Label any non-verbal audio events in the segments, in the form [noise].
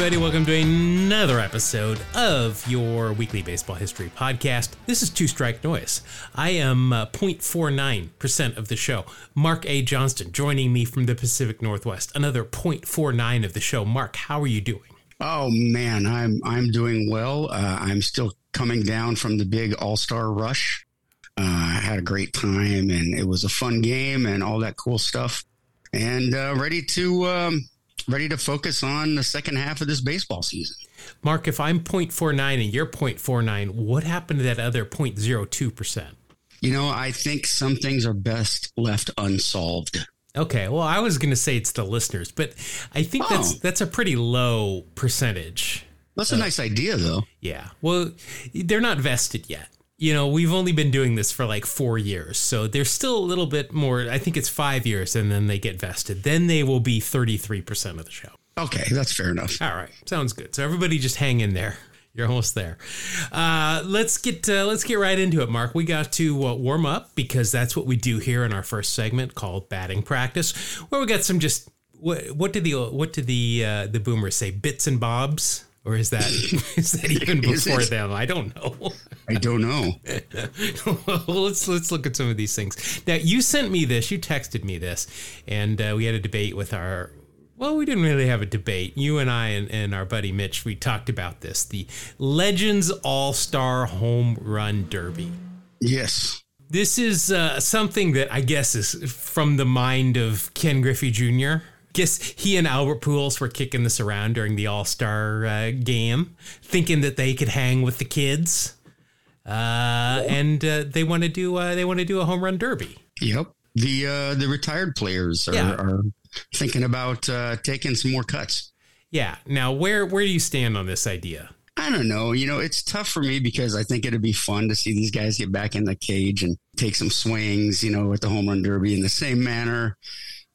everybody. Welcome to another episode of your weekly baseball history podcast. This is Two Strike Noise. I am uh, 0.49% of the show. Mark A. Johnston joining me from the Pacific Northwest. Another 0.49 of the show. Mark, how are you doing? Oh man, I'm I'm doing well. Uh, I'm still coming down from the big All Star rush. Uh, I had a great time, and it was a fun game, and all that cool stuff. And uh, ready to um, ready to focus on the second half of this baseball season. Mark, if I'm 0.49 and you're 0.49, what happened to that other 0.02%? You know, I think some things are best left unsolved. Okay, well, I was going to say it's the listeners, but I think oh. that's that's a pretty low percentage. That's a uh, nice idea, though. Yeah. Well, they're not vested yet you know, we've only been doing this for like four years. So there's still a little bit more. I think it's five years and then they get vested. Then they will be 33% of the show. Okay, that's fair enough. All right. Sounds good. So everybody just hang in there. You're almost there. Uh, let's get uh, let's get right into it, Mark. We got to uh, warm up because that's what we do here in our first segment called batting practice, where we got some just what what did the what did the uh, the boomers say? Bits and bobs or is that [laughs] is that even [laughs] before them? I don't know. I don't know. [laughs] well, let's let's look at some of these things. Now, you sent me this. You texted me this, and uh, we had a debate with our. Well, we didn't really have a debate. You and I and, and our buddy Mitch, we talked about this. The Legends All Star Home Run Derby. Yes. This is uh, something that I guess is from the mind of Ken Griffey Jr guess he and Albert Pujols were kicking this around during the All Star uh, game, thinking that they could hang with the kids, uh, and uh, they want to do uh, they want to do a home run derby. Yep the uh, the retired players are, yeah. are thinking about uh, taking some more cuts. Yeah. Now, where where do you stand on this idea? I don't know. You know, it's tough for me because I think it'd be fun to see these guys get back in the cage and take some swings. You know, at the home run derby in the same manner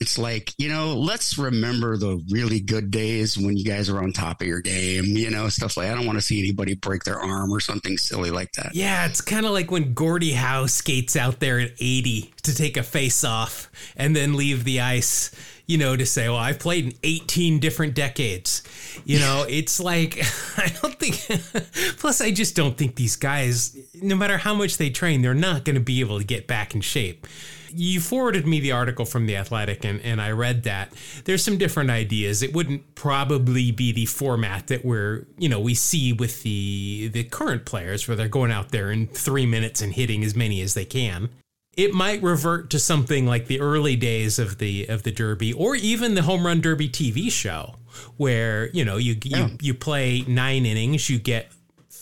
it's like, you know, let's remember the really good days when you guys are on top of your game, you know, stuff like I don't want to see anybody break their arm or something silly like that. Yeah, it's kind of like when Gordie Howe skates out there at 80 to take a face off and then leave the ice, you know, to say, well, I've played in 18 different decades. You know, it's like, [laughs] I don't think, [laughs] plus, I just don't think these guys, no matter how much they train, they're not going to be able to get back in shape you forwarded me the article from the Athletic, and, and I read that. There's some different ideas. It wouldn't probably be the format that we're you know we see with the the current players, where they're going out there in three minutes and hitting as many as they can. It might revert to something like the early days of the of the Derby, or even the Home Run Derby TV show, where you know you yeah. you, you play nine innings, you get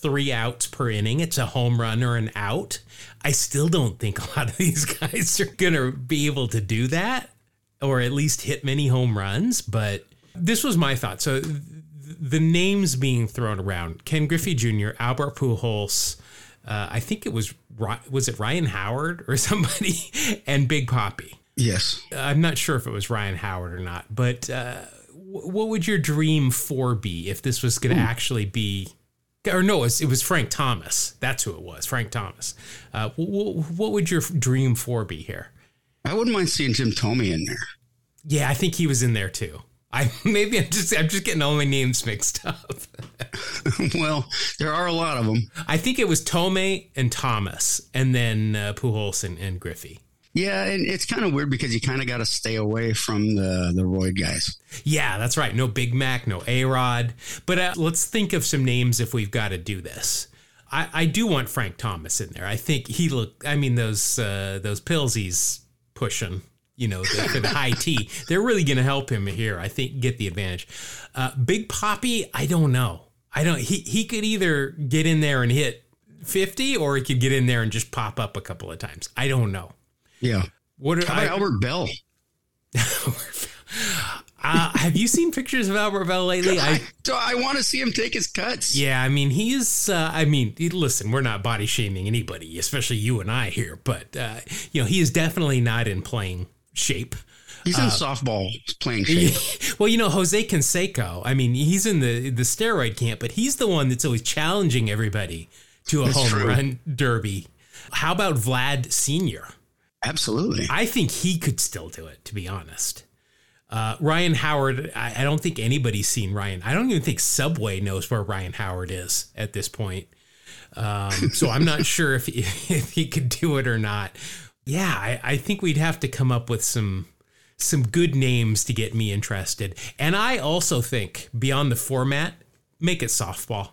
three outs per inning. It's a home run or an out. I still don't think a lot of these [laughs] guys are going to be able to do that or at least hit many home runs. But this was my thought. So the names being thrown around Ken Griffey Jr., Albert Pujols, uh, I think it was, was it Ryan Howard or [laughs] somebody, and Big Poppy. Yes. I'm not sure if it was Ryan Howard or not, but uh, what would your dream four be if this was going to actually be or no, it was, it was, Frank Thomas. That's who it was, Frank Thomas. Uh, what, what would your dream for be here? I wouldn't mind seeing Jim Thome in there. Yeah, I think he was in there too. I [laughs] maybe I'm just I'm just getting all my names mixed up. [laughs] well, there are a lot of them. I think it was Thome and Thomas, and then uh, Pujols and, and Griffey. Yeah, and it's kind of weird because you kind of got to stay away from the the Royd guys. Yeah, that's right. No Big Mac, no A Rod. But uh, let's think of some names if we've got to do this. I, I do want Frank Thomas in there. I think he look. I mean those uh, those pills he's pushing. You know, the, for the high T, [laughs] they're really going to help him here. I think get the advantage. Uh, Big Poppy, I don't know. I don't. He he could either get in there and hit fifty, or he could get in there and just pop up a couple of times. I don't know. Yeah. What are, How about I, Albert Belle? [laughs] uh, have you seen pictures of Albert Belle lately? I I, I want to see him take his cuts. Yeah, I mean he's. Uh, I mean, listen, we're not body shaming anybody, especially you and I here, but uh, you know he is definitely not in playing shape. He's in uh, softball playing [laughs] shape. well, you know Jose Canseco. I mean, he's in the the steroid camp, but he's the one that's always challenging everybody to a that's home true. run derby. How about Vlad Senior? Absolutely. I think he could still do it, to be honest. Uh, Ryan Howard, I, I, don't think anybody's seen Ryan. I don't even think Subway knows where Ryan Howard is at this point. Um, [laughs] so I'm not sure if he, [laughs] if he could do it or not. Yeah, I, I think we'd have to come up with some some good names to get me interested. And I also think beyond the format, make it softball.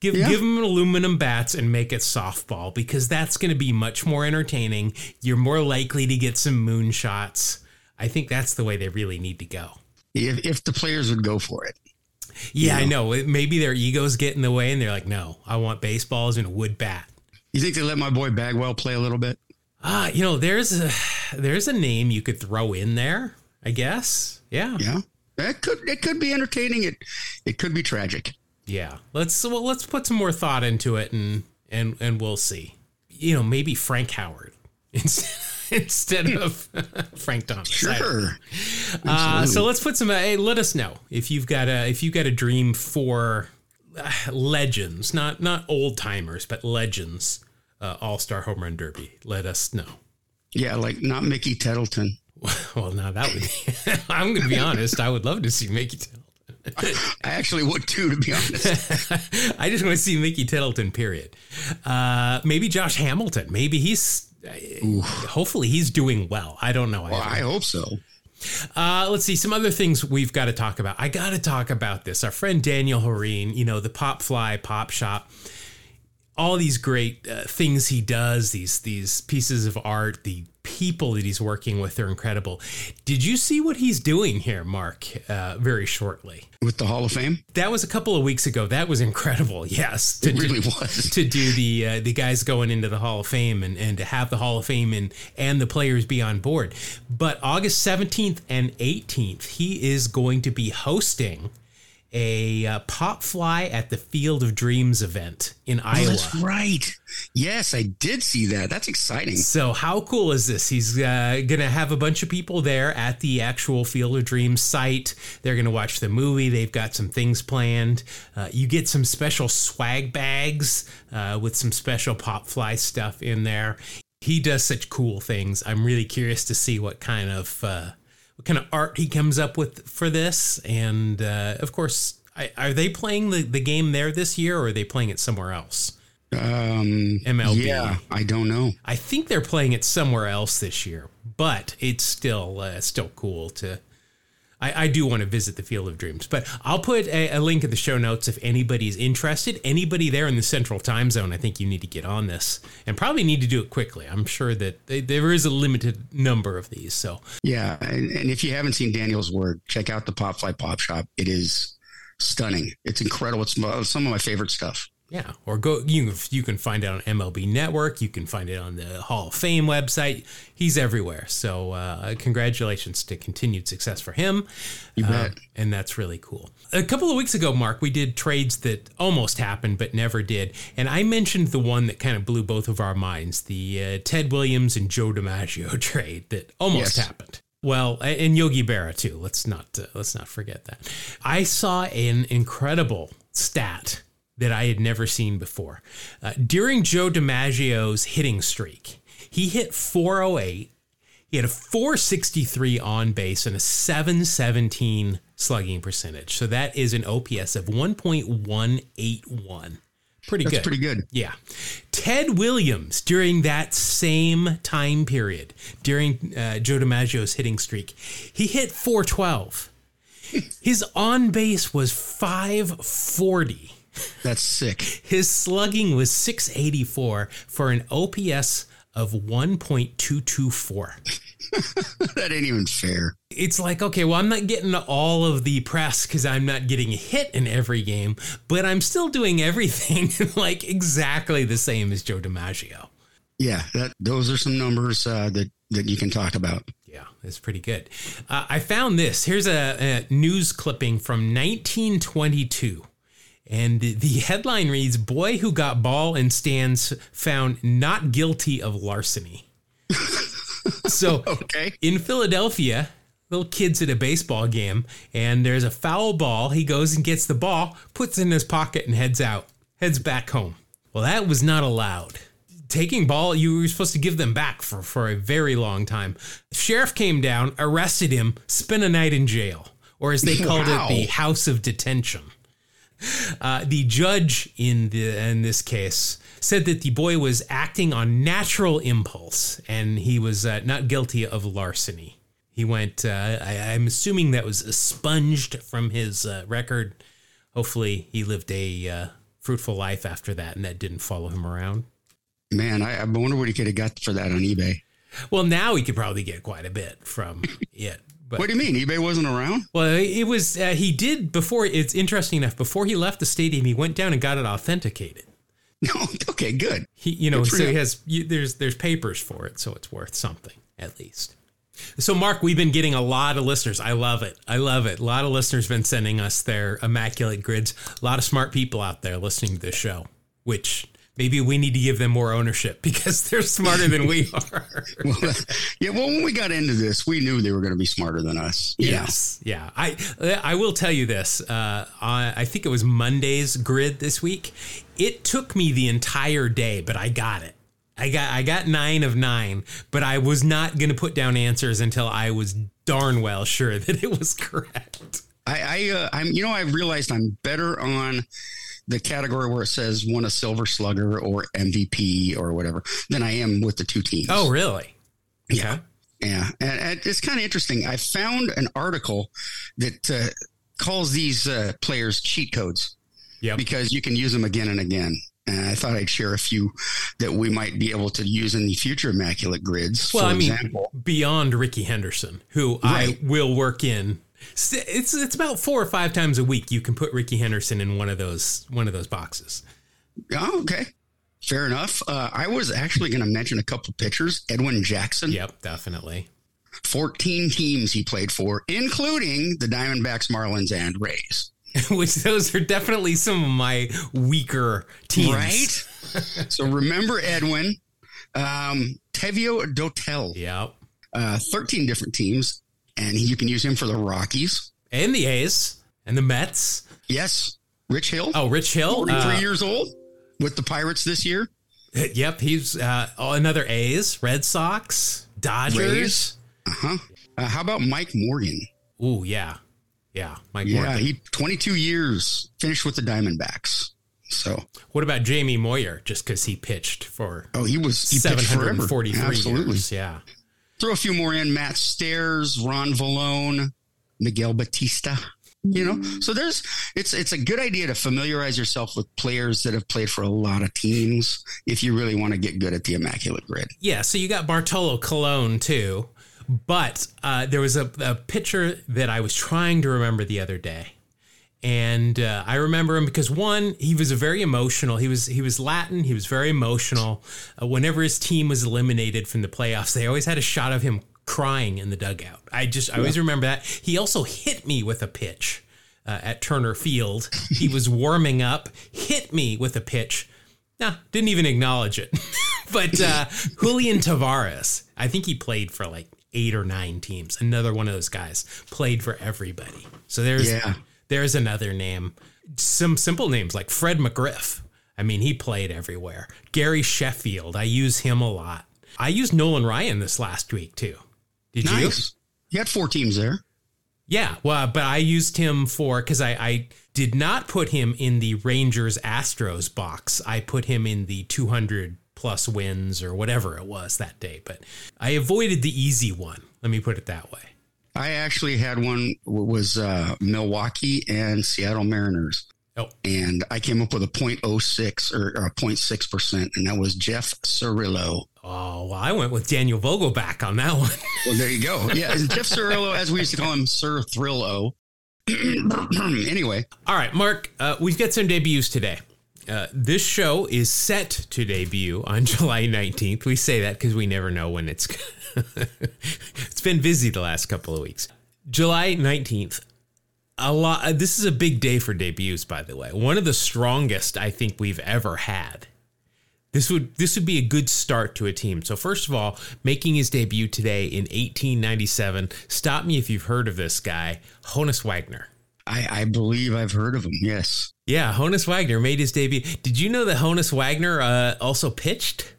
Give yeah. give them aluminum bats and make it softball because that's going to be much more entertaining. You're more likely to get some moonshots. I think that's the way they really need to go. If, if the players would go for it. Yeah, you know? I know. Maybe their egos get in the way and they're like, no, I want baseballs and a wood bat. You think they let my boy Bagwell play a little bit? Ah, uh, you know, there's a there's a name you could throw in there, I guess. Yeah. Yeah. It could it could be entertaining. It it could be tragic. Yeah. Let's well, let's put some more thought into it and and and we'll see. You know, maybe Frank Howard [laughs] instead instead of [laughs] Frank Thomas. Sure. Uh, so let's put some. Hey, let us know if you've got a if you've got a dream for uh, legends, not not old timers, but legends. Uh, All Star Home Run Derby. Let us know. Yeah, like not Mickey Tettleton. [laughs] Well, now that would. Be, I'm going to be honest. I would love to see Mickey Tettleton. I actually would too, to be honest. [laughs] I just want to see Mickey Tettleton. Period. Uh, maybe Josh Hamilton. Maybe he's. Oof. Hopefully, he's doing well. I don't know. Well, I, I hope so. Uh, let's see some other things we've got to talk about. I got to talk about this. Our friend Daniel Horine, you know, the Pop Fly Pop Shop all these great uh, things he does, these these pieces of art, the people that he's working with are incredible. Did you see what he's doing here, Mark? Uh, very shortly with the Hall of Fame. That was a couple of weeks ago. That was incredible. [laughs] Yes, to, it really was [laughs] to do the uh, the guys going into the Hall of Fame and, and to have the Hall of Fame and and the players be on board. But August seventeenth and eighteenth, he is going to be hosting a uh, pop fly at the Field of Dreams event in oh, Iowa. That's right. Yes, I did see that. That's exciting. So, how cool is this? He's uh, going to have a bunch of people there at the actual Field of Dreams site. They're going to watch the movie. They've got some things planned. Uh, you get some special swag bags uh, with some special pop fly stuff in there. He does such cool things. I'm really curious to see what kind of uh, kind of art he comes up with for this. And uh, of course, I, are they playing the, the game there this year or are they playing it somewhere else? Um, MLB. Yeah, I don't know. I think they're playing it somewhere else this year, but it's still uh, still cool to I, I, do want to visit the Field of Dreams, but I'll put a, a, link in the show notes if anybody's interested. Anybody there in the Central Time Zone, I think you need to get on this and probably need to do it quickly. I'm sure that they, there is a limited number of these. So yeah, and, and if you haven't seen Daniel's work, check out the Pop Fly Pop Shop. It is stunning. It's incredible. It's some of my favorite stuff. Yeah, or go you you can find it on MLB Network. You can find it on the Hall of Fame website. He's everywhere. So uh, congratulations to continued success for him. You uh, bet. and that's really cool. A couple of weeks ago, Mark, we did trades that almost happened but never did, and I mentioned the one that kind of blew both of our minds: the uh, Ted Williams and Joe DiMaggio [laughs] trade that almost yes. happened. Well, and Yogi Berra too. Let's not uh, let's not forget that. I saw an incredible stat that I had never seen before. Uh, during Joe DiMaggio's hitting streak, he hit 408. He had a 463 on base and a 717 slugging percentage. So that is an OPS of 1.181. Pretty That's good. pretty good. Yeah. Ted Williams, during that same time period, during uh, Joe DiMaggio's hitting streak, he hit 412. [laughs] His on base was 540. That's sick. His slugging was 684 for an OPS of 1.224. [laughs] that ain't even fair. It's like, okay, well, I'm not getting all of the press because I'm not getting hit in every game, but I'm still doing everything [laughs] like exactly the same as Joe DiMaggio. Yeah, that those are some numbers uh, that that you can talk about. Yeah, it's pretty good. Uh, I found this. Here's a, a news clipping from 1922. And the headline reads Boy who got ball and stands found not guilty of larceny. [laughs] so, okay. in Philadelphia, little kids at a baseball game, and there's a foul ball. He goes and gets the ball, puts it in his pocket, and heads out, heads back home. Well, that was not allowed. taking ball, you were supposed to give them back for, for a very long time. Sheriff came down, arrested him, spent a night in jail, or as they called Wow. it, the house of detention. Uh, the judge in the in this case said that the boy was acting on natural impulse and he was uh, not guilty of larceny. He went. Uh, I, I'm assuming that was expunged from his uh, record. Hopefully, he lived a uh, fruitful life after that, and that didn't follow him around. Man, I, I wonder what he could have got for that on eBay. Well, now he could probably get quite a bit from [laughs] it. But What do you mean? eBay wasn't around? well, it was uh, he did before. It's interesting enough. Before he left the stadium, he went down and got it authenticated. [laughs] No. Okay, good. He, you know, so he has you, there's there's papers for it, so it's worth something at least. So, Mark, we've been getting a lot of listeners. I love it. I love it. A lot of listeners been sending us their immaculate grids. A lot of smart people out there listening to this show, which maybe we need to give them more ownership [laughs] because they're smarter than we [laughs] are. Well, yeah. Well, when we got into this, we knew they were going to be smarter than us. know. Yeah. I I will tell you this. Uh, I, I think it was Monday's grid this week. It took me the entire day, but I got it. I got I got nine of nine, but I was not going to put down answers until I was darn well sure [laughs] that it was correct. I, I uh, I'm, you know, I've realized I'm better on the category where it says won a silver slugger or MVP or whatever than I am with the two teams. Oh, really? yeah. Yeah. And, and it's kind of interesting. I found an article that uh, calls these uh, players cheat codes Yep. because you can use them again and again. And I thought I'd share a few that we might be able to use in the future immaculate grids. Well, For I mean, example, beyond Rickey Henderson, who Right. I will work in. It's it's about four or five times a week you can put Rickey Henderson in one of those one of those boxes. oh, okay. Fair enough. Uh, I was actually going to mention a couple pitchers. Edwin Jackson, Yep, definitely. 14 teams he played for, including the Diamondbacks, Marlins, and Rays. [laughs] which those are definitely some of my weaker teams. Right? [laughs] so remember Edwin, um, Octavio Dotel, Yep. uh, 13 different teams, and you can use him for the Rockies. And the A's and the Mets. Yes. Rich Hill, Oh, Rich Hill. 43 Uh, years old with the Pirates this year. [laughs] yep, he's uh, another A's, Red Sox, Dodgers. Uh-huh. Uh, how about Mike Morgan? Oh yeah. Yeah, Mike Yeah, Morgan. he 22 years finished with the Diamondbacks. So, What about Jamie Moyer? Just because he pitched for oh, he was he pitched 743 Absolutely. years. Yeah. Throw a few more in: Matt Stairs, Ron Villone, Miguel Batista. You know, so there's it's it's a good idea to familiarize yourself with players that have played for a lot of teams if you really want to get good at the immaculate grid. Yeah, so you got Bartolo Colon too, but uh, there was a, a pitcher that I was trying to remember the other day, and uh, I remember him because one, he was a very emotional. He was he was Latin. He was very emotional. Uh, whenever his team was eliminated from the playoffs, they always had a shot of him crying in the dugout. I just I always remember that. He also hit me with a pitch uh, at Turner Field. He was [laughs] warming up, hit me with a pitch. Nah, didn't even acknowledge it. [laughs] but uh, Julian Tavarez, I think he played for like eight or nine teams. Another one of those guys played for everybody. So there's Yeah. There's another name. Some simple names like Fred McGriff. I mean, he played everywhere. Gary Sheffield, I use him a lot. I used Nolan Ryan this last week too. Did you? Nice. You had four teams there. Yeah, well, but I used him for because I, I did not put him in the Rangers Astros box. I put him in the 200 plus wins or whatever it was that day. But I avoided the easy one. Let me put it that way. I actually had one was uh, Milwaukee and Seattle Mariners. Oh. And I came up with a 0.06 or, or a 0.6 percent, and that was Jeff Cirillo. Oh, well, I went with Daniel Vogelbach on that one. [laughs] Well, there you go. Yeah, Jeff Cirillo, as we used to call him, Sir Thrillo. [clears throat] anyway, All right, Mark, uh, we've got some debuts today. Uh, this show is set to debut on [laughs] July 19th. We say that because we never know when it's. [laughs] it's been busy the last couple of weeks. July 19th. A lot. uh, This is a big day for debuts, by the way. One of the strongest I think we've ever had. This would this would be a good start to a team. So first of all, making his debut today in 1897. Stop me if you've heard of this guy, Honus Wagner. I, I believe I've heard of him. Yes. Yeah, Honus Wagner made his debut. Did you know that Honus Wagner uh, also pitched?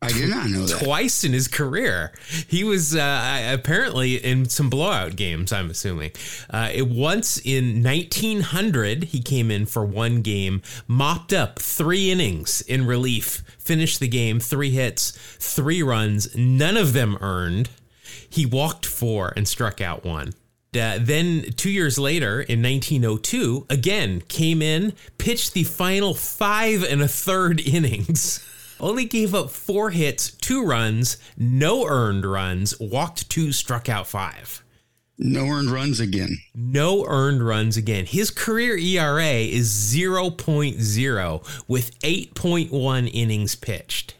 I did not know that. Twice in his career. He was uh, apparently in some blowout games, I'm assuming. Uh, it, once in 1900, he came in for one game, mopped up three innings in relief, finished the game, three hits, three runs, none of them earned. He walked four and struck out one. Uh, then two years later, in 1902, again came in, pitched the final five and a third [laughs] innings. Only gave up four hits, two runs, no earned runs, walked two, struck out five. No earned runs again. No earned runs again. His career ERA is 0.0 with 8.1 innings pitched.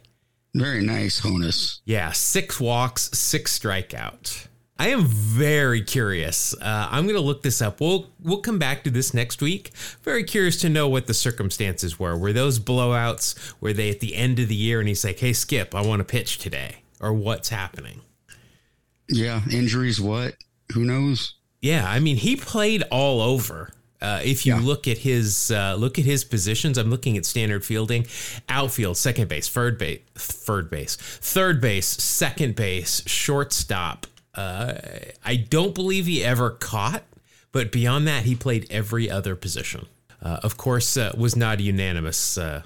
Very nice, Honus. Yeah, six walks, six strikeouts. I am very curious. Uh, I'm going to look this up. We'll we'll come back to this next week. Very curious to know what the circumstances were. Were those blowouts? Were they at the end of the year and he's like, "Hey, Skip, I want to pitch today," or what's happening? Yeah, injuries. What? Who knows? Yeah, I mean, he played all over. Uh, if you yeah. look at his uh, look at his positions, I'm looking at standard fielding, outfield, second base, third base, third base, third base, second base, shortstop, uh, I don't believe he ever caught, but beyond that, he played every other position. Uh, of course, uh, was not a unanimous. Uh,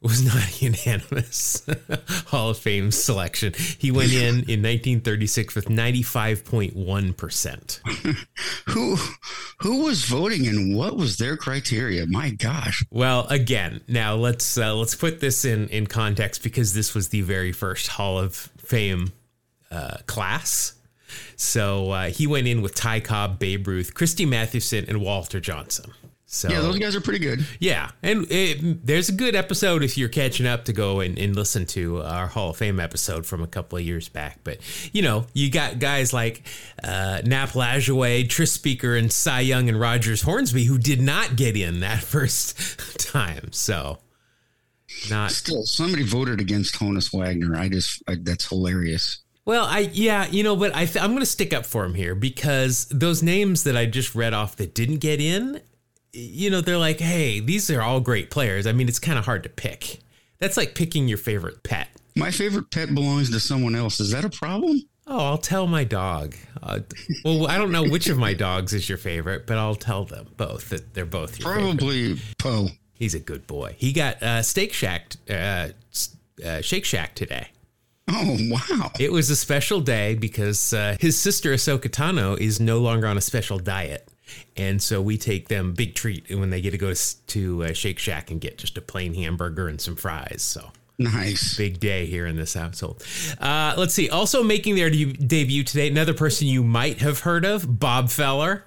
was not a [laughs] unanimous [laughs] Hall of Fame selection. He went in in 1936 with 95.1 percent. [laughs] who who was voting and what was their criteria? My gosh. Well, again, now let's uh, let's put this in in context because this was the very first Hall of Fame uh, class. So uh, he went in with Ty Cobb, Babe Ruth, Christy Mathewson, and Walter Johnson. So yeah, those guys are pretty good. Yeah, and it, there's a good episode if you're catching up to go and, and, listen to our Hall of Fame episode from a couple of years back. But you know, you got guys like uh, Nap Lajoie, Tris Speaker, and Cy Young and Rogers Hornsby who did not get in that [laughs] first time. So not still somebody voted against Honus Wagner. I just I, that's hilarious. Well, I yeah, you know, but I th- I'm going to stick up for him here because those names that I just read off that didn't get in, you know, they're like, hey, these are all great players. I mean, it's kind of hard to pick. That's like picking your favorite pet. My favorite pet belongs to someone else. Is that a problem? Oh, I'll tell my dog. Uh, well, I don't know which of my dogs is your favorite, but I'll tell them both that they're both your probably Poe. He's a good boy. He got uh, Steak Shack, uh, uh, Shake Shack today. Oh, wow. It was a special day because uh, his sister Ahsoka Tano is no longer on a special diet. And so we take them big treat when they get to go to uh, Shake Shack and get just a plain hamburger and some fries. So nice. Big day here in this household. Uh, let's see. Also making their de- debut today, another person you might have heard of, Bob Feller.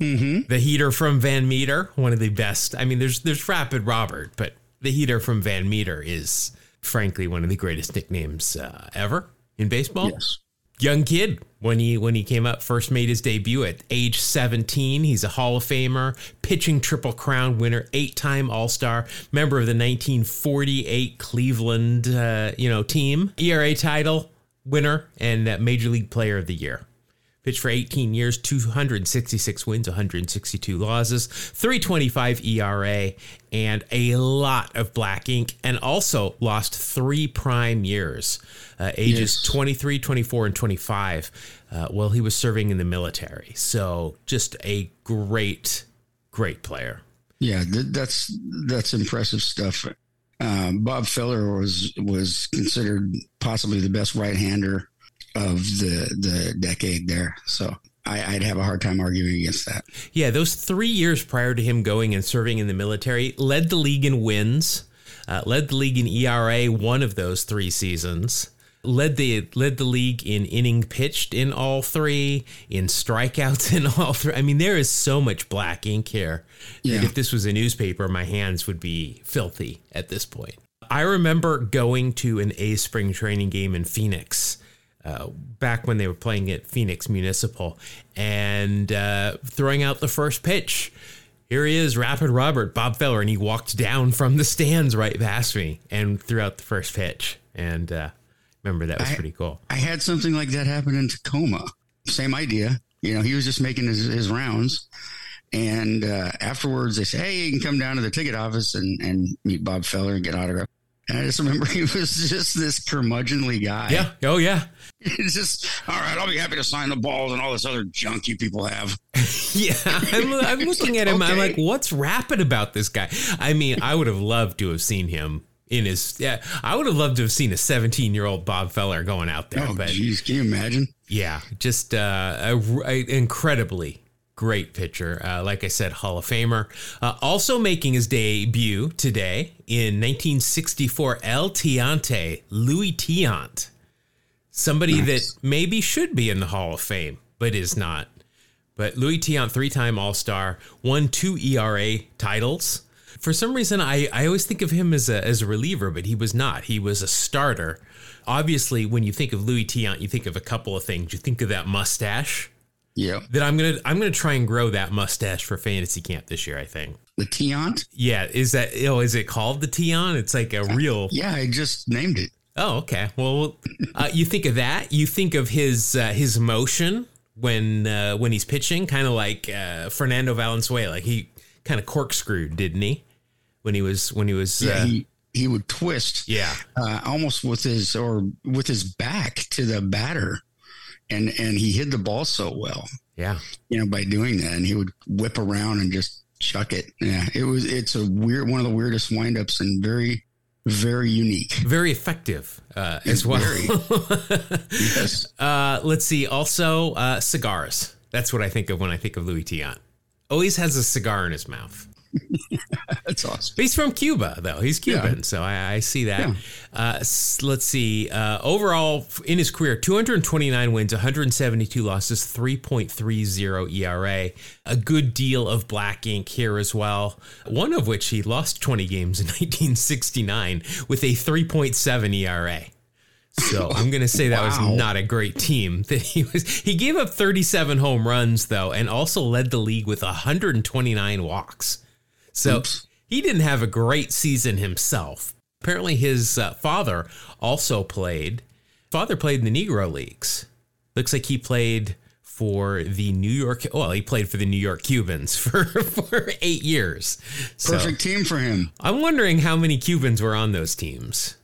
Mm-hmm. The heater from Van Meter, one of the best. I mean, there's there's Rapid Robert, but the heater from Van Meter is frankly one of the greatest nicknames uh, ever in baseball. Yes. Young kid when he when he came up, first made his debut at age 17. He's a Hall of Famer, pitching Triple Crown winner, eight-time All-Star, member of the 1948 Cleveland uh, you know team, ERA title winner, and Major League Player of the Year. Pitched for 18 years, 266 wins, 162 losses, 325 ERA, and a lot of black ink, and also lost three prime years, uh, ages yes. 23, 24, and 25, uh, while he was serving in the military. So just a great, great player. Yeah, that's that's impressive stuff. Um, Bob Feller was was considered possibly the best right hander of the the decade there. So I, would have a hard time arguing against that. Yeah, those three years prior to him going and serving in the military led the league in wins, uh, led the league in ERA one of those three seasons. Led the led the league in inning pitched in all three, in strikeouts [laughs] in all three. I mean, there is so much black ink here yeah. that if this was a newspaper, my hands would be filthy at this point. I remember going to an A spring training game in Phoenix uh, back when they were playing at Phoenix Municipal and uh, throwing out the first pitch. Here he is, Rapid Robert, Bob Feller, and he walked down from the stands right past me and threw out the first pitch. And uh, remember, that was I, pretty cool. I had something like that happen in Tacoma. Same idea. You know, he was just making his, his rounds. And uh, afterwards, they say, hey, you can come down to the ticket office and, and meet Bob Feller and get autograph. And I just remember [laughs] he was just this curmudgeonly guy. Yeah. Oh, yeah. [laughs] It's just, all right, I'll be happy to sign the balls and all this other junk you people have. [laughs] yeah. I'm, I'm looking at him. I'm like, what's rapid about this guy? I mean, I would have loved to have seen him in his. Yeah. I would have loved to have seen a 17 year old Bob Feller going out there. Oh, but jeez. Can you imagine? yeah, just uh, a, a incredibly great pitcher. Uh, like I said, Hall of Famer. Uh, also making his debut today in 1964, El Tiante, Luis Tiant. Somebody Nice. that maybe should be in the Hall of Fame, but is not. But Luis Tiant, three time All Star, won two ERA titles. For some reason, I, I always think of him as a, as a reliever, but he was not. He was a starter. Obviously, when you think of Luis Tiant, you think of a couple of things. You think of that mustache Yep. that I'm gonna I'm gonna try and grow that mustache for fantasy camp this year. I think. The Tiant? Yeah, is that oh is it called the Tion? It's like a real. Yeah, I just named it. Oh, okay. Well, uh, you think of that. You think of his uh, his motion when uh, when he's pitching, kind of like uh, Fernando Valenzuela. He kind of corkscrewed, didn't he? When he was when he was. Yeah, uh, he, he would twist yeah. uh, almost with his or with his back to the batter, and and he hid the ball so well, Yeah. you know, by doing that, and he would whip around and just chuck it. Yeah, it was it's a weird one of the weirdest windups and very very unique. Very effective uh, as well. [laughs] Yes, Uh, let's see. Also, uh, cigars. That's what I think of when I think of Luis Tiant. Always has a cigar in his mouth. That's awesome. He's from Cuba, though. He's Cuban, Yeah. so I, I see that. Yeah. Uh, let's see. Uh, overall, in his career, 229 wins, 172 losses, 3.30 ERA. A good deal of black ink here as well. One of which he lost 20 games in [laughs] 1969 with a 3.7 ERA. So [laughs] I'm going to say that was not a great team [laughs] that he was. He gave up 37 home runs though, and also led the league with 129 walks. So Oops. he didn't have a great season himself. Apparently, his uh, father also played. Father played in the Negro Leagues. Looks like he played for the New York. Well, he played for the New York Cubans [laughs] for for eight years. So Perfect team for him. I'm wondering how many Cubans were on those teams,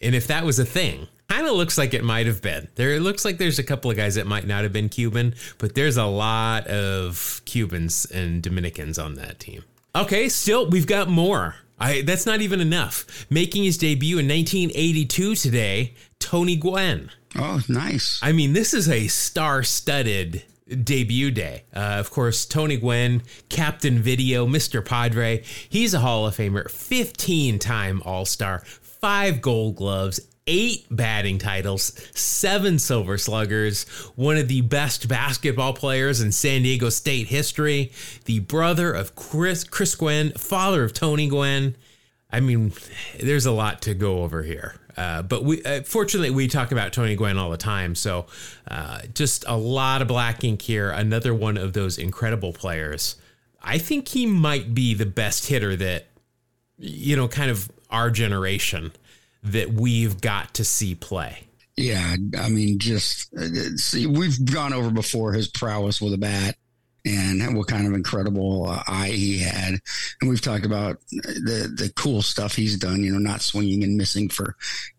and if that was a thing. Kind of looks like it might have been. There it looks like there's a couple of guys that might not have been Cuban, but there's a lot of Cubans and Dominicans on that team. Okay, still we've got more. I that's not even enough. Making his debut in 1982 today, Tony Gwynn. Oh, nice. I mean, this is a star-studded debut day. Uh, of course, Tony Gwynn, Captain Video, Mr. Padre. He's a Hall of Famer, 15-time All-Star, five Gold Gloves, eight batting titles, seven Silver Sluggers, one of the best basketball players in San Diego State history, the brother of Chris, Chris Gwynn, father of Tony Gwynn. I mean, there's a lot to go over here. Uh, but we, uh, fortunately, we talk about Tony Gwynn all the time. So, uh, just a lot of black ink here. Another one of those incredible players. I think he might be the best hitter that, you know, kind of our generation that we've got to see play. Yeah, I mean, just uh, see, we've gone over before his prowess with a bat and what kind of incredible uh, eye he had, and we've talked about the the cool stuff he's done. You know, not swinging and missing for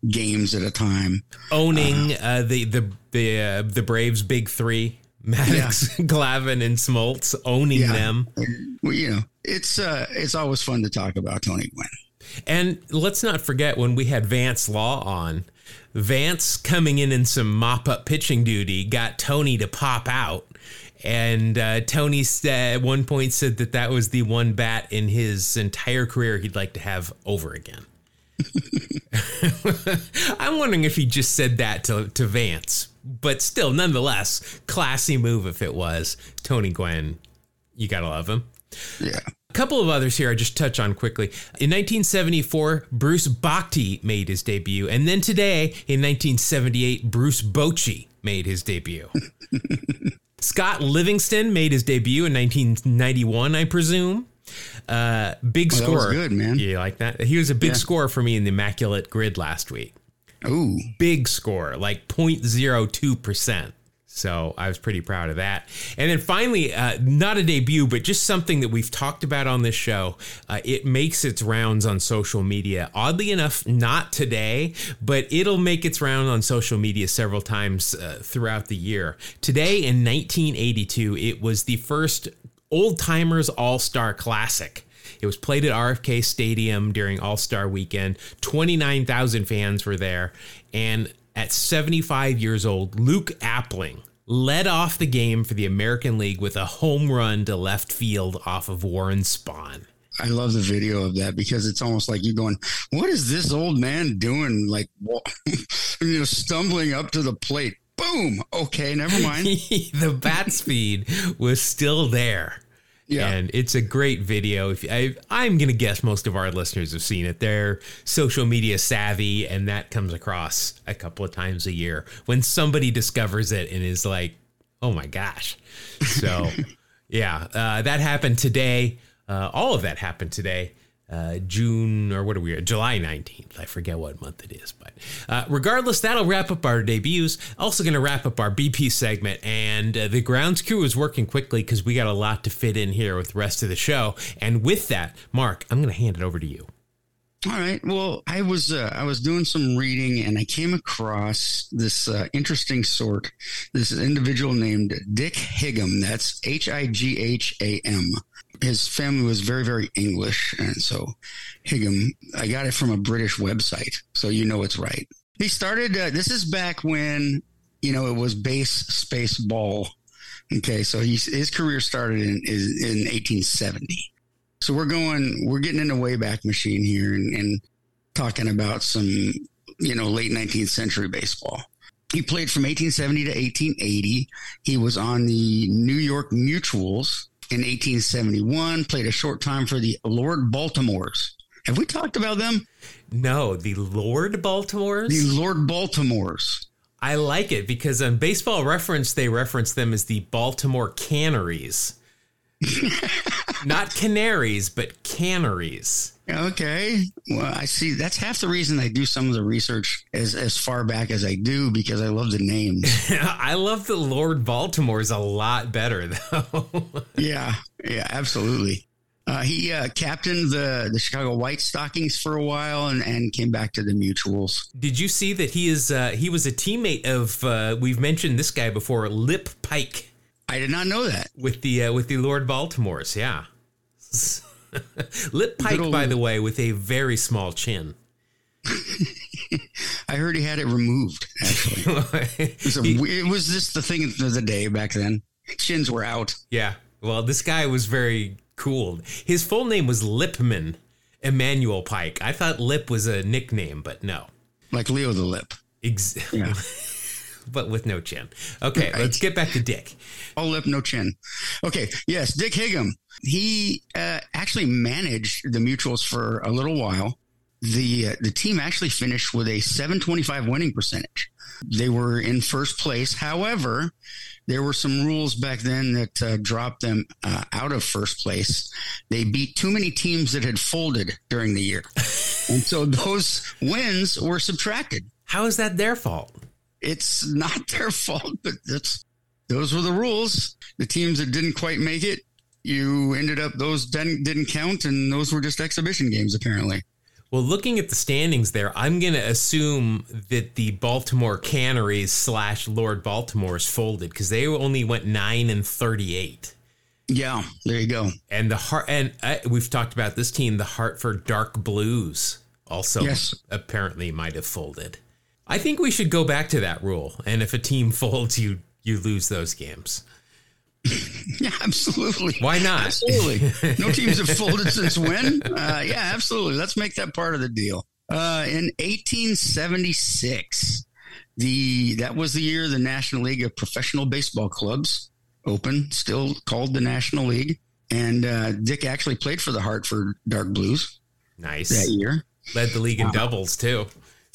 games at a time. Owning uh, the the the uh, the Braves' big three, [laughs] Maddux, Glavine, and Smoltz, owning Yeah. them. Well, you know, it's uh, it's always fun to talk about Tony Gwynn. And let's not forget when we had Vance Law on, Vance coming in in some mop up pitching duty got Tony to pop out. And uh, Tony said, at one point said that that was the one bat in his entire career he'd like to have over again. [laughs] I'm wondering if he just said that to, to Vance, but still, nonetheless, classy move if it was. Tony Gwynn, you gotta love him. Yeah, A couple of others here I just touch on quickly. In 1974, Bruce Bochte made his debut, and then today in 1978, Bruce Bochy made his debut. [laughs] Scott Livingstone made his debut in 1991, I presume. Uh, big Oh, that score. was good, man. You like that? He was a big Yeah. score for me in the Immaculate Grid last week. Ooh, Big score, like 0.02%. So I was pretty proud of that. And then finally, uh, not a debut, but just something that we've talked about on this show. Uh, it makes its rounds on social media. Oddly enough, not today, but it'll make its round on social media several times uh, throughout the year. Today in 1982, it was the first Old Timers All Star Classic. It was played at RFK Stadium during All Star Weekend. 29,000 fans were there. And at 75 years old, Luke Appling led off the game for the American League with a home run to left field off of Warren Spahn. I love the video of that because it's almost like you're going, "What is this old man doing?" Like, [laughs] [laughs] you know, stumbling up to the plate. Boom. Okay, never mind. [laughs] the bat speed was still there. Yeah. And it's a great video. If I, I'm going to guess most of our listeners have seen it. They're social media savvy, and that comes across a couple of times a year when somebody discovers it and is like, "Oh my gosh!" So, [laughs] yeah, uh, that happened today. Uh, all of that happened today uh, June or what are we? July 19th. I forget what month it is, but uh, regardless, that'll wrap up our debuts. Also, going to wrap up our BP segment, and uh, the grounds crew is working quickly because we got a lot to fit in here with the rest of the show. And with that, Mark, I'm going to hand it over to you. All right. Well, I was uh, I was doing some reading and I came across this uh, interesting sort. This individual named Dick Higham. That's H I G H A M his family was very, very English. And so Higham, I got it from a British website. So you know it's right. He started, uh, this is back when, you know, it was base space ball. Okay. So his career started in, in 1870. So we're going, we're getting in the Wayback Machine here and, and talking about some, you know, late 19th century baseball. He played from 1870 to 1880. He was on the New York Mutuals in 1871, played a short time for the Lord Baltimores. Have we talked about them? No, the Lord Baltimores? The Lord Baltimores. I like it because on baseball reference, they reference them as the Baltimore Canneries. [laughs] Not canaries, but canneries. Okay. Well, I see. That's half the reason I do some of the research as as far back as I do because I love the names. [laughs] I love the Lord Baltimore's a lot better [laughs] though. yeah. Yeah. Absolutely. Uh, he uh, captained the the Chicago White Stockings for a while and, and came back to the Mutuals. Did you see that he is uh, he was a teammate of uh, we've mentioned this guy before, Lip Pike. I did not know that with the uh, with the Lord Baltimores. Yeah. Lip Pike, old... by the way, with a very small chin. [laughs] I heard he had it removed. Actually, [laughs] it, was a, he, it was just the thing of the day back then. Chins were out. Yeah. Well, this guy was very cool. His full name was Lipman Emmanuel Pike. I thought Lip was a nickname, but no. Like Leo the Lip. Exactly. Yeah. [laughs] but with no chin. Okay, right. let's get back to Dick. All lip, no chin. Okay, yes, Dick Higham. He uh, actually managed the Mutuals for a little while. The uh, the team actually finished with a 725 winning percentage. They were in first place. However, there were some rules back then that uh, dropped them uh, out of first place. They beat too many teams that had folded during the year. [laughs] and so those wins were subtracted. How is that their fault? It's not [laughs] their fault, but that's those were the rules. The teams that didn't quite make it you ended up those didn't, didn't count, and those were just exhibition games apparently. Well, looking at the standings there, I'm going to assume that the Baltimore Canneries slash Lord Baltimore's folded because they only went nine and thirty-eight. Yeah, there you go. And the heart, and uh, we've talked about this team, the Hartford Dark Blues, also yes. apparently might have folded. I think we should go back to that rule, and if a team [laughs] folds, you you lose those games. [laughs] yeah, absolutely. Why not? Absolutely. No [laughs] teams have folded since when? Uh, yeah, absolutely. Let's make that part of the deal. Uh, in 1876, the that was the year the National League of Professional Baseball Clubs opened, still called the National League. And uh, Dick actually played for the Hartford Dark Blues. Nice that year. Led the league in doubles too.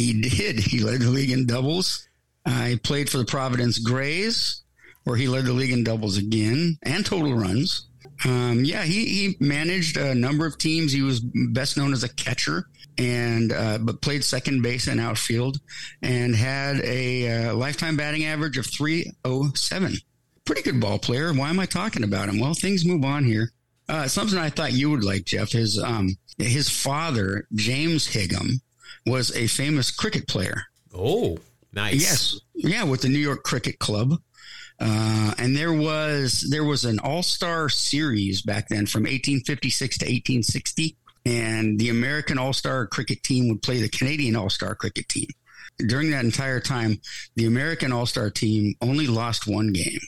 He did. He led the league in doubles. Uh, he played for the Providence Grays where he led the league in doubles again and total runs. Um, yeah, he, he managed a number of teams. He was best known as a catcher and uh, but played second base and outfield and had a uh, lifetime batting average of 307 pretty good ball player why am i talking about him well things move on here uh, something i thought you would like jeff his um his father james higham was a famous cricket player oh nice yes yeah with the new york cricket club uh, and there was there was an all star series back then from 1856 to 1860 and the American All Star cricket team would play the Canadian All Star cricket team. During that entire time, the American All Star team only lost one game.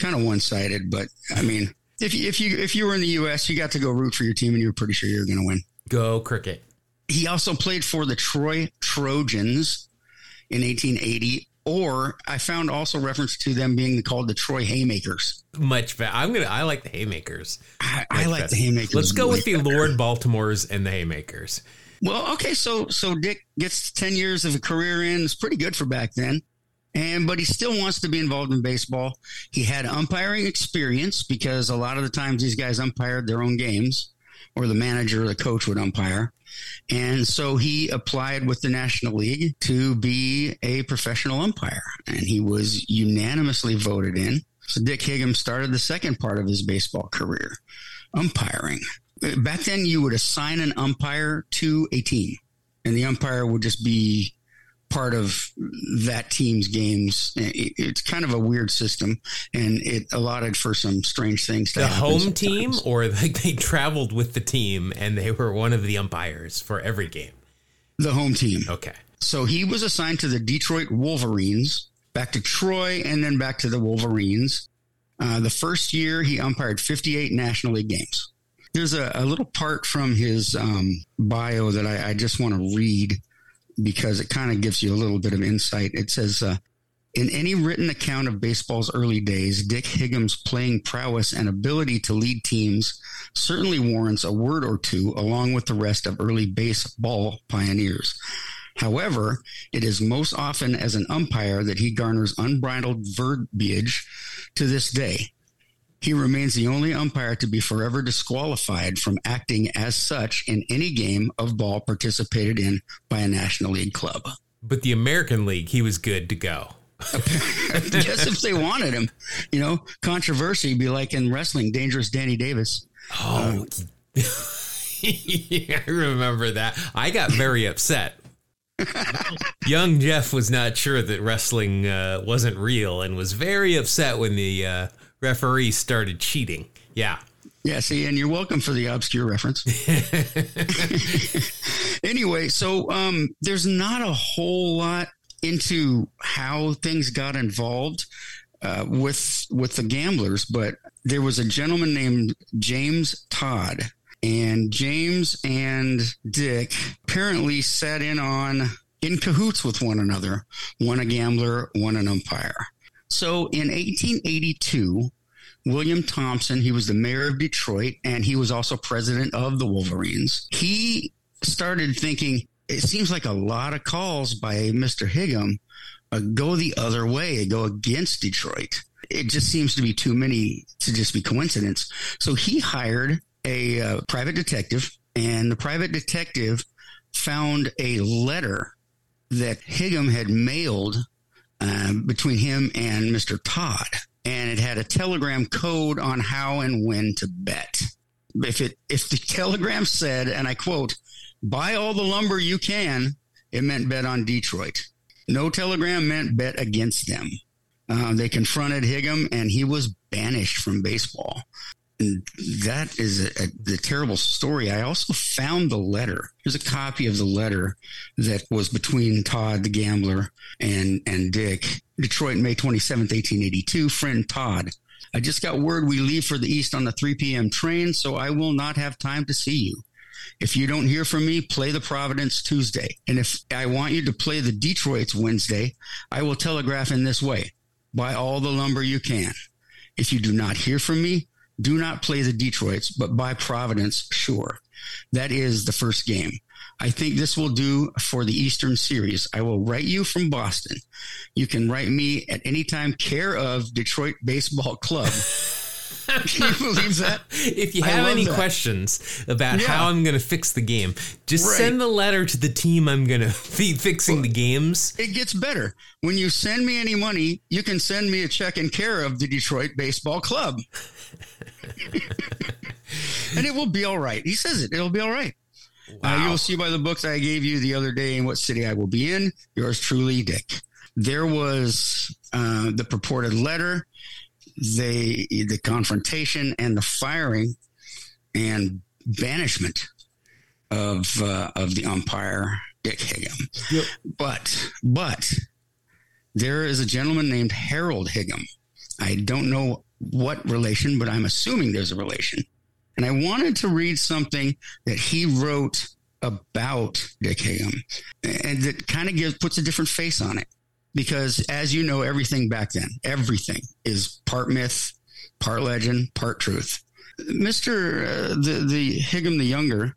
Kind of one sided, but I mean, if you, if you if you were in the U.S., you got to go root for your team, and you were pretty sure you were going to win. Go cricket. He also played for the Troy Trojans in 1880 or I found also reference to them being called the Troy Haymakers. Much better. I'm gonna. I like the Haymakers. I, I like better. the Haymakers. Let's go with the better. Lord Baltimores and the Haymakers. Well, okay, so so Dick gets ten years of a career in. It's pretty good for back then, and but he still wants to be involved in baseball. He had umpiring experience because a lot of the times these guys umpired their own games, or the manager or the coach would umpire. And so he applied with the National League to be a professional umpire, and he was unanimously voted in. So Dick Higham started the second part of his baseball career, umpiring. Back then, you would assign an umpire to a team, and the umpire would just be part of that team's games. It's kind of a weird system, and it allotted for some strange things to the home sometimes. team, or like they traveled with the team and they were one of the umpires for every game. The home team. Okay. So he was assigned to the Detroit Wolverines, back to Troy, and then back to the Wolverines. Uh, the first year, he umpired 58 National League games. There's a, a little part from his um, bio that I, I just want to read because it kind of gives you a little bit of insight. It says, uh, in any written account of baseball's early days, Dick Higham's playing prowess and ability to lead teams certainly warrants a word or two along with the rest of early baseball pioneers. However, it is most often as an umpire that he garners unbridled verbiage to this day. He remains the only umpire to be forever disqualified from acting as such in any game of ball participated in by a National League club. But the American League, he was good to go. [laughs] Guess if they wanted him, you know, controversy be like in wrestling, dangerous Danny Davis. Oh, uh, [laughs] I remember that. I got very upset. Young Jeff was not sure that wrestling uh, wasn't real and was very upset when the uh, referee started cheating. Yeah. Yeah, see, and you're welcome for the obscure reference. [laughs] anyway, so um, there's not a whole lot into how things got involved uh, with with the gamblers, but there was a gentleman named James Todd, and James and Dick apparently sat in on in cahoots with one another, one a gambler, one an umpire. So in 1882, William Thompson, he was the mayor of Detroit and he was also president of the Wolverines. He started thinking, it seems like a lot of calls by Mr. Higham uh, go the other way, go against Detroit. It just seems to be too many to just be coincidence. So he hired a uh, private detective, and the private detective found a letter that Higham had mailed uh, between him and Mr. Todd, and it had a telegram code on how and when to bet. If it if the telegram said, and I quote, "Buy all the lumber you can," it meant bet on Detroit. No telegram meant bet against them. Uh, they confronted Higham, and he was banished from baseball. That is a, a, the terrible story. I also found the letter. There's a copy of the letter that was between Todd, the gambler, and, and Dick. Detroit, May 27th, 1882. Friend Todd, I just got word we leave for the East on the 3 p.m. train, so I will not have time to see you. If you don't hear from me, play the Providence Tuesday. And if I want you to play the Detroit's Wednesday, I will telegraph in this way buy all the lumber you can. If you do not hear from me, do not play the Detroits, but buy Providence, sure. That is the first game. I think this will do for the Eastern Series. I will write you from Boston. You can write me at any time, care of Detroit Baseball Club. [laughs] [laughs] Can you believe that? [laughs] If you have any that. questions about Yeah. how I'm going to fix the game, just Right. send the letter to the team I'm going [laughs] to be fixing the games. It gets better. When you send me any money, you can send me a check in care of the Detroit Baseball Club. and it will be all right. He says it. It'll be all right. Uh, you'll see by the books I gave you the other day in what city I will be in. Yours truly, Dick. There was uh, the purported letter, they the confrontation, and the firing and banishment of uh, of the umpire Dick Higham. Yep. But but there is a gentleman named Harold Higham. I don't know what relation, but I'm assuming there's a relation. And I wanted to read something that he wrote about Dick Higham, and that kind of gives puts a different face on it. Because as you know, everything back then, everything is part myth, part legend, part truth. Mister uh, the the the Younger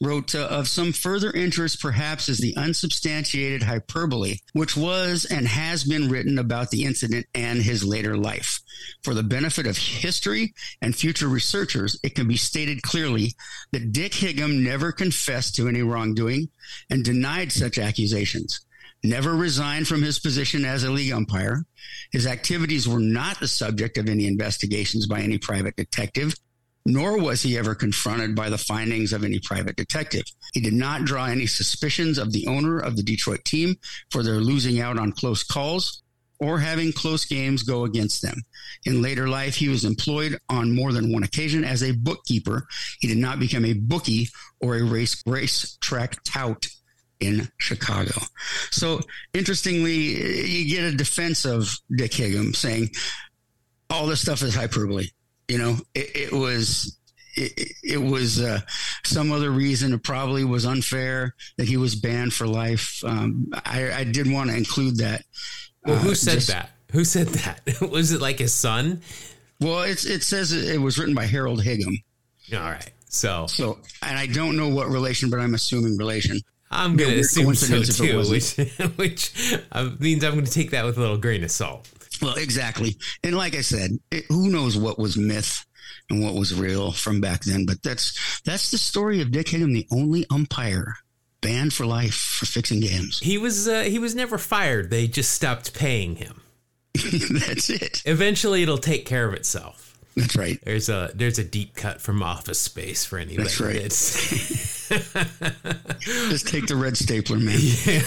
wrote uh, of some further interest perhaps is the unsubstantiated hyperbole which was and has been written about the incident and his later life for the benefit of history and future researchers it can be stated clearly that dick Higham never confessed to any wrongdoing and denied such accusations never resigned from his position as a league umpire his activities were not the subject of any investigations by any private detective nor was he ever confronted by the findings of any private detective. He did not draw any suspicions of the owner of the Detroit team for their losing out on close calls or having close games go against them. In later life, he was employed on more than one occasion as a bookkeeper. He did not become a bookie or a race race track tout in Chicago. So interestingly, you get a defense of Dick Higham saying all this stuff is hyperbole. You know, it, it was it, it was uh, some other reason. It probably was unfair that he was banned for life. Um, I, I did want to include that. Well, who Uh, said just- that? Who said that? [laughs] was it like his son? Well, it's it says it, was written by Harold Higham. All right. So So, and I don't know what relation, but I'm assuming relation. I'm going to assume so coincidence if it too, which, [laughs] which uh, means I'm going to take that with a little grain of salt. Well, exactly. And like I said, it, who knows what was myth and what was real from back then? But that's that's the story of Dick Higham, the only umpire banned for life for fixing games. He was uh, he was never fired. They just stopped paying him. [laughs] that's it. Eventually, it'll take care of itself. That's right. There's a there's a deep cut from Office Space for anybody. That's right. [laughs] Just take the red stapler, man. [laughs] Yeah,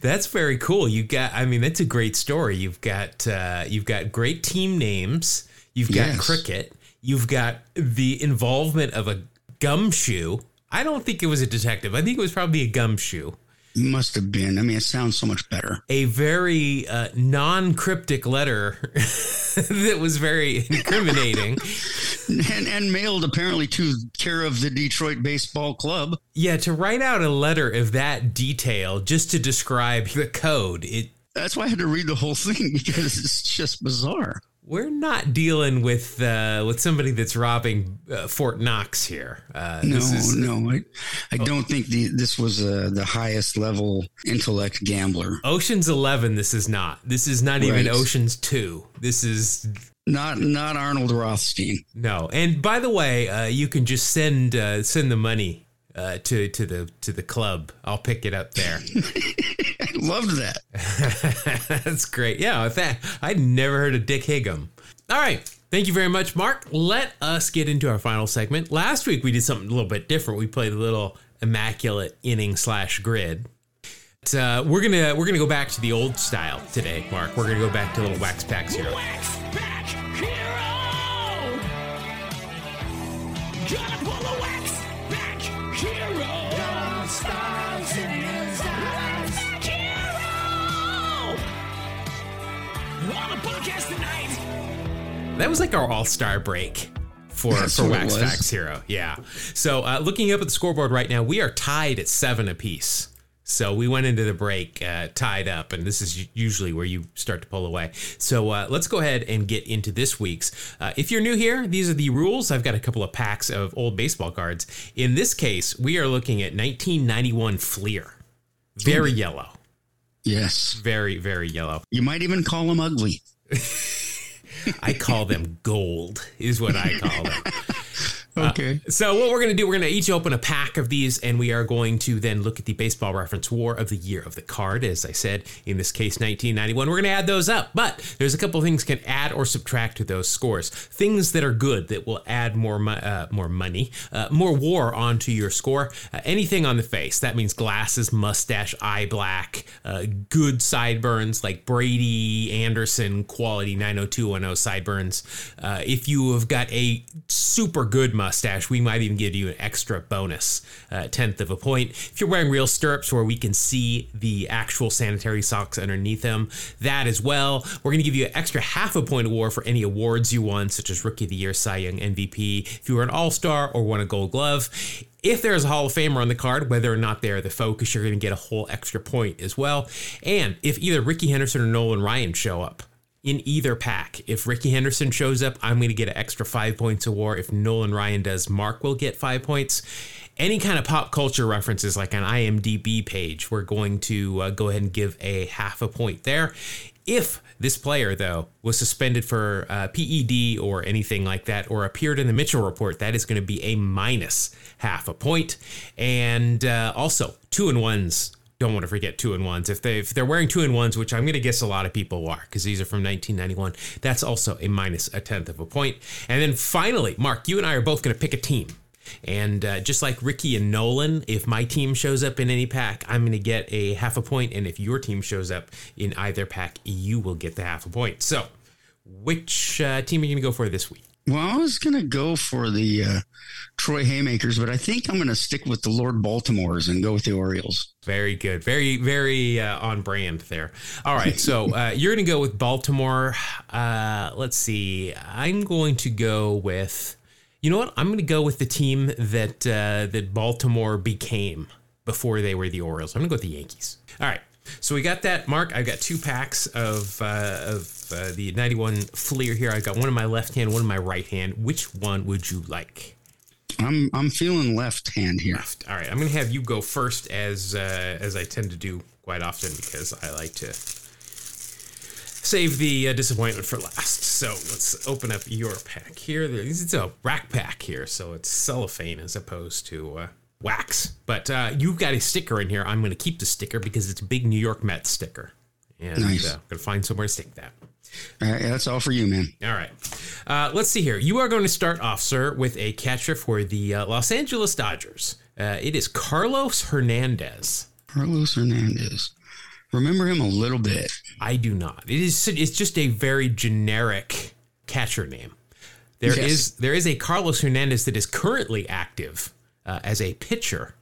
that's very cool. You got, I mean, that's a great story. You've got, uh, you've got great team names. You've got Yes. cricket. You've got the involvement of a gumshoe. I don't think it was a detective. I think it was probably a gumshoe. Must have been. I mean, it sounds so much better. A very uh, non-cryptic letter [laughs] that was very incriminating. [laughs] And, and mailed apparently to care of the Detroit Baseball Club. yeah, to write out a letter of that detail just to describe the code, it That's why I had to read the whole thing [laughs] because it's just bizarre. We're not dealing with uh, with somebody that's robbing uh, Fort Knox here. Uh, No, this is, no, I, I don't think the, this was uh, the highest level intellect gambler. Ocean's Eleven. This is not. This is not even Ocean's Two. This is Not not Arnold Rothstein. no. And by the way, uh, you can just send uh, send the money uh, to to the to the club. I'll pick it up there. [laughs] I loved that. [laughs] That's great. Yeah, in fact, I'd never heard of Dick Higham. All right. Thank you very much, Mark. Let us get into our final segment. Last week we did something a little bit different. We played a little immaculate inning slash grid. But, uh, we're gonna we're gonna go back to the old style today, Mark. We're gonna go back to a little wax packs here. Wax That was like our all star break for That's for Wax. Facts Hero. Yeah. So uh, looking up at the scoreboard right now, we are tied at seven apiece. So we went into the break uh, tied up, and this is usually where you start to pull away. So uh, let's go ahead and get into this week's. Uh, if you're new here, these are the rules. I've got a couple of packs of old baseball cards. In this case, we are looking at 1991 Fleer. Very yellow. Yes. Very, very yellow. You might even call him ugly. [laughs] I call them gold, is what I call them. Okay. So what we're going to do, we're going to each open a pack of these, and we are going to then look at the baseball reference War of the Year of the card. As I said, in this case, 1991. We're going to add those up, but there's a couple of things can add or subtract to those scores. Things that are good that will add more mo- uh, more money, uh, more war onto your score. Uh, anything on the face that means glasses, mustache, eye black, uh, good sideburns like Brady Anderson quality 90210 sideburns. Uh, if you have got a super good mustache, we might even give you an extra bonus, uh, tenth of a point. If you're wearing real stirrups where we can see the actual sanitary socks underneath them, that as well. We're going to give you an extra half a point war for any awards you won, such as Rookie of the Year, Cy Young, MVP. If you were an All Star or won a Gold Glove. If there's a Hall of Famer on the card, whether or not they're the focus, you're going to get a whole extra point as well. And if either Rickey Henderson or Nolan Ryan show up, in either pack. If Rickey Henderson shows up, I'm going to get an extra five points of war. If Nolan Ryan does, Mark will get five points. Any kind of pop culture references, like an IMDb page, we're going to uh, go ahead and give a half a point there. If this player, though, was suspended for uh, PED or anything like that, or appeared in the Mitchell report, that is going to be a minus half a point. And uh, also, two and ones don't want to forget two and ones. If they if they're wearing two and ones, which I'm going to guess a lot of people are, because these are from 1991, that's also a minus a tenth of a point. And then finally, Mark, you and I are both going to pick a team. And uh, just like Ricky and Nolan, if my team shows up in any pack, I'm going to get a half a point, and if your team shows up in either pack, you will get the half a point. So, which uh, team are you going to go for this week? Well, I was going to go for the uh, Troy Haymakers, but I think I'm going to stick with the Lord Baltimores and go with the Orioles. Very good. Very, very uh, on brand there. All right. So [laughs] uh, you're going to go with Baltimore. Uh, let's see. I'm going to go with, you know what? I'm going to go with the team that uh, that Baltimore became before they were the Orioles. I'm going to go with the Yankees. All right. So we got that, Mark. I've got two packs of uh, of uh, the 91 Fleer here. I've got one in my left hand, one in my right hand. Which one would you like? I'm I'm feeling left hand here. left. All right, I'm going to have you go first, as uh, as I tend to do quite often because I like to save the uh, disappointment for last. So let's open up your pack here. It's a rack pack here, so it's cellophane as opposed to uh, wax. But uh, you've got a sticker in here. I'm going to keep the sticker because it's a big New York Mets sticker, and Nice. uh, I'm going to find somewhere to stick that. All right, that's all for you, man. All right. Uh, let's see here. You are going to start off, sir, with a catcher for the uh, Los Angeles Dodgers. Uh, it is Carlos Hernandez. Carlos Hernandez. Remember him a little bit. I do not. It is. It's just a very generic catcher name. There is Yes. there is a Carlos Hernandez that is currently active uh, as a pitcher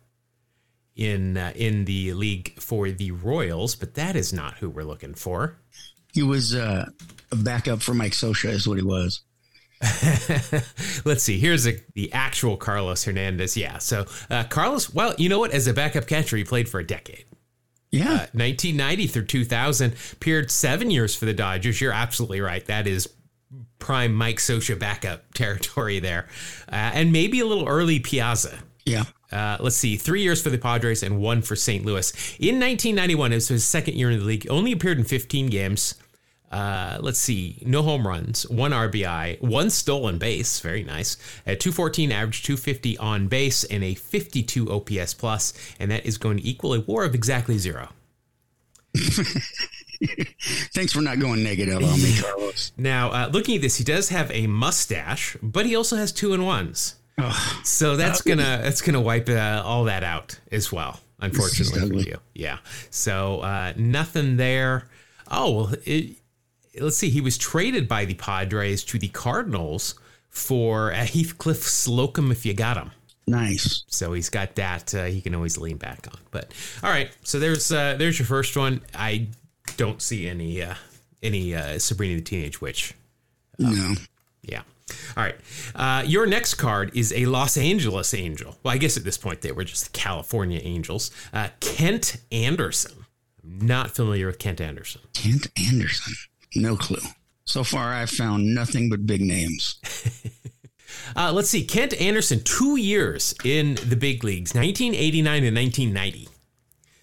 in uh, in the league for the Royals, but that is not who we're looking for. He was uh, a backup for Mike Scioscia, is what he was. [laughs] Let's see. Here's a, the actual Carlos Hernandez. Yeah. So uh, Carlos, well, you know what? As a backup catcher, he played for a decade. Yeah, 1990 through 2000, appeared seven years for the Dodgers. You're absolutely right. That is prime Mike Scioscia backup [laughs] territory there, uh, and maybe a little early Piazza. yeah. Uh, let's see, three years for the Padres and one for St. Louis. In 1991, it was his second year in the league. Only appeared in 15 games. Uh, let's see, no home runs, one RBI, one stolen base, very nice. At 214 average, 250 on base, and a 52 OPS plus, and that is going to equal a WAR of exactly zero. [laughs] Thanks for not going negative on me, [laughs] Carlos. Now, uh, looking at this, he does have a mustache, but he also has two and ones. Oh, So that's gonna that's gonna wipe uh, all that out as well. Unfortunately for you, yeah. So uh, nothing there. Oh well, it, let's see. He was traded by the Padres to the Cardinals for uh, Heathcliff Slocumb if you got him. nice. So he's got that uh, he can always lean back on. But all right, so there's uh, there's your first one. I don't see any uh, any uh, Sabrina the Teenage Witch No. yeah. All right. Uh, your next card is a Los Angeles Angel. Well, I guess at this point they were just California Angels. Uh, Kent Anderson. I'm not familiar with Kent Anderson. Kent Anderson. No clue. So far, I've found nothing but big names. [laughs] Uh, let's see. Kent Anderson, two years in the big leagues, 1989 and 1990.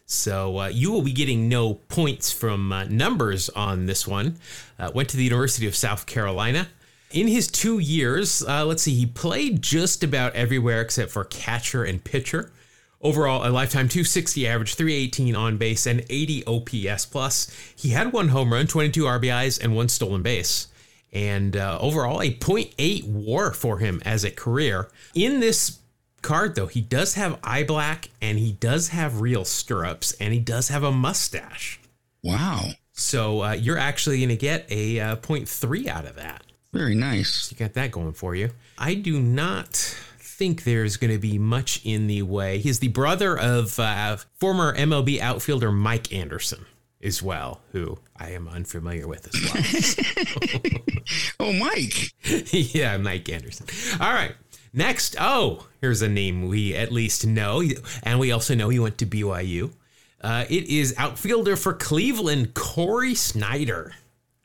So uh, you will be getting no points from uh, numbers on this one. Uh, went to the University of South Carolina. In his two years, uh, let's see, he played just about everywhere except for catcher and pitcher. Overall, a lifetime 260 average, 318 on base, and 80 OPS plus. He had one home run, 22 RBIs, and one stolen base. And uh, overall, a 0.8 war for him as a career. In this card, though, he does have eye black, and he does have real stirrups, and he does have a mustache. Wow. So uh, you're actually going to get a uh, 0.3 out of that. Very nice. You got that going for you. I do not think there's going to be much in the way. He's the brother of uh, former MLB outfielder Mike Anderson as well, who I am unfamiliar with as well. [laughs] [laughs] Oh, Mike. [laughs] yeah, Mike Anderson. All right. Next, oh, here's a name we at least know, and we also know he went to BYU. Uh, it is outfielder for Cleveland, Cory Snyder.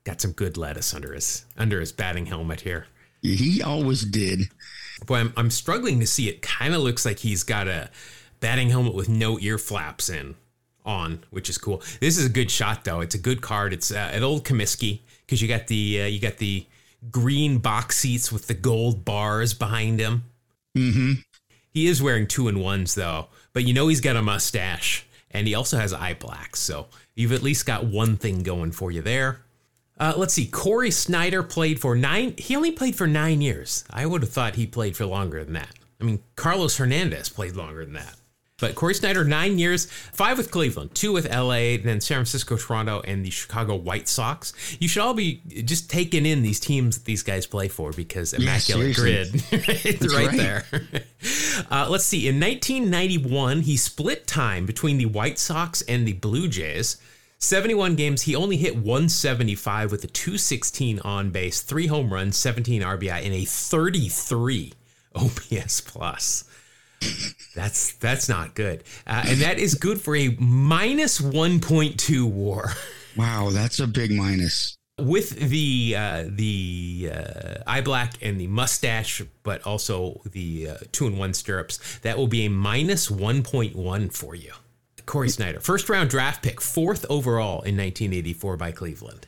Got some good lettuce under his under his batting helmet here. He always did. Boy, I'm, I'm struggling to see. It kind of looks like he's got a batting helmet with no ear flaps in on, which is cool. This is a good shot though. It's a good card. It's uh, an old Comiskey because you got the uh, you got the green box seats with the gold bars behind him. Mm-hmm. He is wearing two and ones though, but you know he's got a mustache and he also has eye black. So you've at least got one thing going for you there. Uh, let's see. Cory Snyder played for nine. He only played for nine years. I would have thought he played for longer than that. I mean, Carlos Hernandez played longer than that. But Cory Snyder, nine years, five with Cleveland, two with LA, then San Francisco, Toronto, and the Chicago White Sox. You should all be just taking in these teams that these guys play for because immaculate seriously. grid. [laughs] it's right, right. there. [laughs] Uh, let's see. In 1991, he split time between the White Sox and the Blue Jays. 71 games, he only hit 175 with a 216 on base, three home runs, 17 RBI, and a 33 [laughs] OPS plus. That's that's not good, uh, and that is good for a minus 1.2 WAR. [laughs] Wow, that's a big minus. with the uh, the uh, eye black and the mustache, but also the uh, two and one stirrups, that will be a minus one point one for you. Cory Snyder, first round draft pick, fourth overall in 1984 by Cleveland.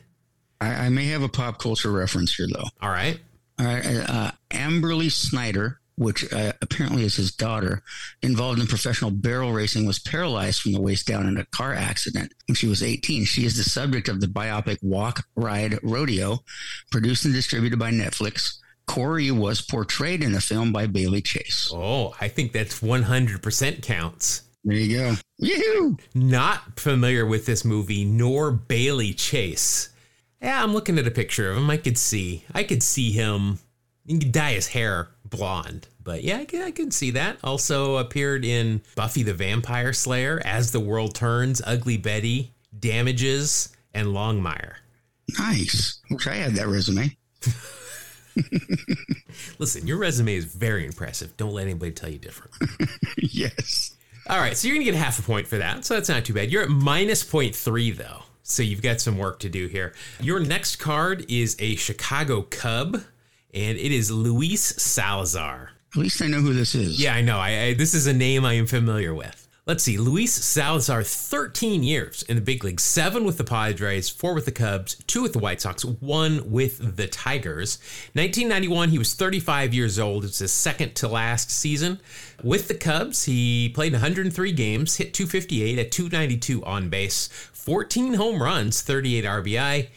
I, I may have a pop culture reference here, though. All right, All right, uh, Amberly Snyder, which uh, apparently is his daughter, involved in professional barrel racing, was paralyzed from the waist down in a car accident when she was 18. She is the subject of the biopic Walk, Ride, Rodeo, produced and distributed by Netflix. Cory was portrayed in the film by Bailey Chase. oh, I think that's 100 percent counts. There you go. Yoo-hoo! Not familiar with this movie, nor Bailey Chase. Yeah, I'm looking at a picture of him. I could see, I could see him. You could dye his hair blonde, but yeah, I can, I can see that. Also appeared in Buffy the Vampire Slayer, As the World Turns, Ugly Betty, Damages, and Longmire. Nice. Wish I had that resume. [laughs] Listen, your resume is very impressive. Don't let anybody tell you different. [laughs] yes. All right, so you're gonna get half a point for that, so that's not too bad. You're at minus 0.3 though, so you've got some work to do here. Your next card is a Chicago Cub, and it is Luis Salazar. At least I know who this is. Yeah, I know. I, I this is a name I am familiar with. Let's see, Luis Salazar, 13 years in the big leagues, seven with the Padres, four with the Cubs, two with the White Sox, one with the Tigers. 1991, he was 35 years old. It's his second to last season. With the Cubs, he played 103 games, hit 258 at 292 on base, 14 home runs, 38 RBI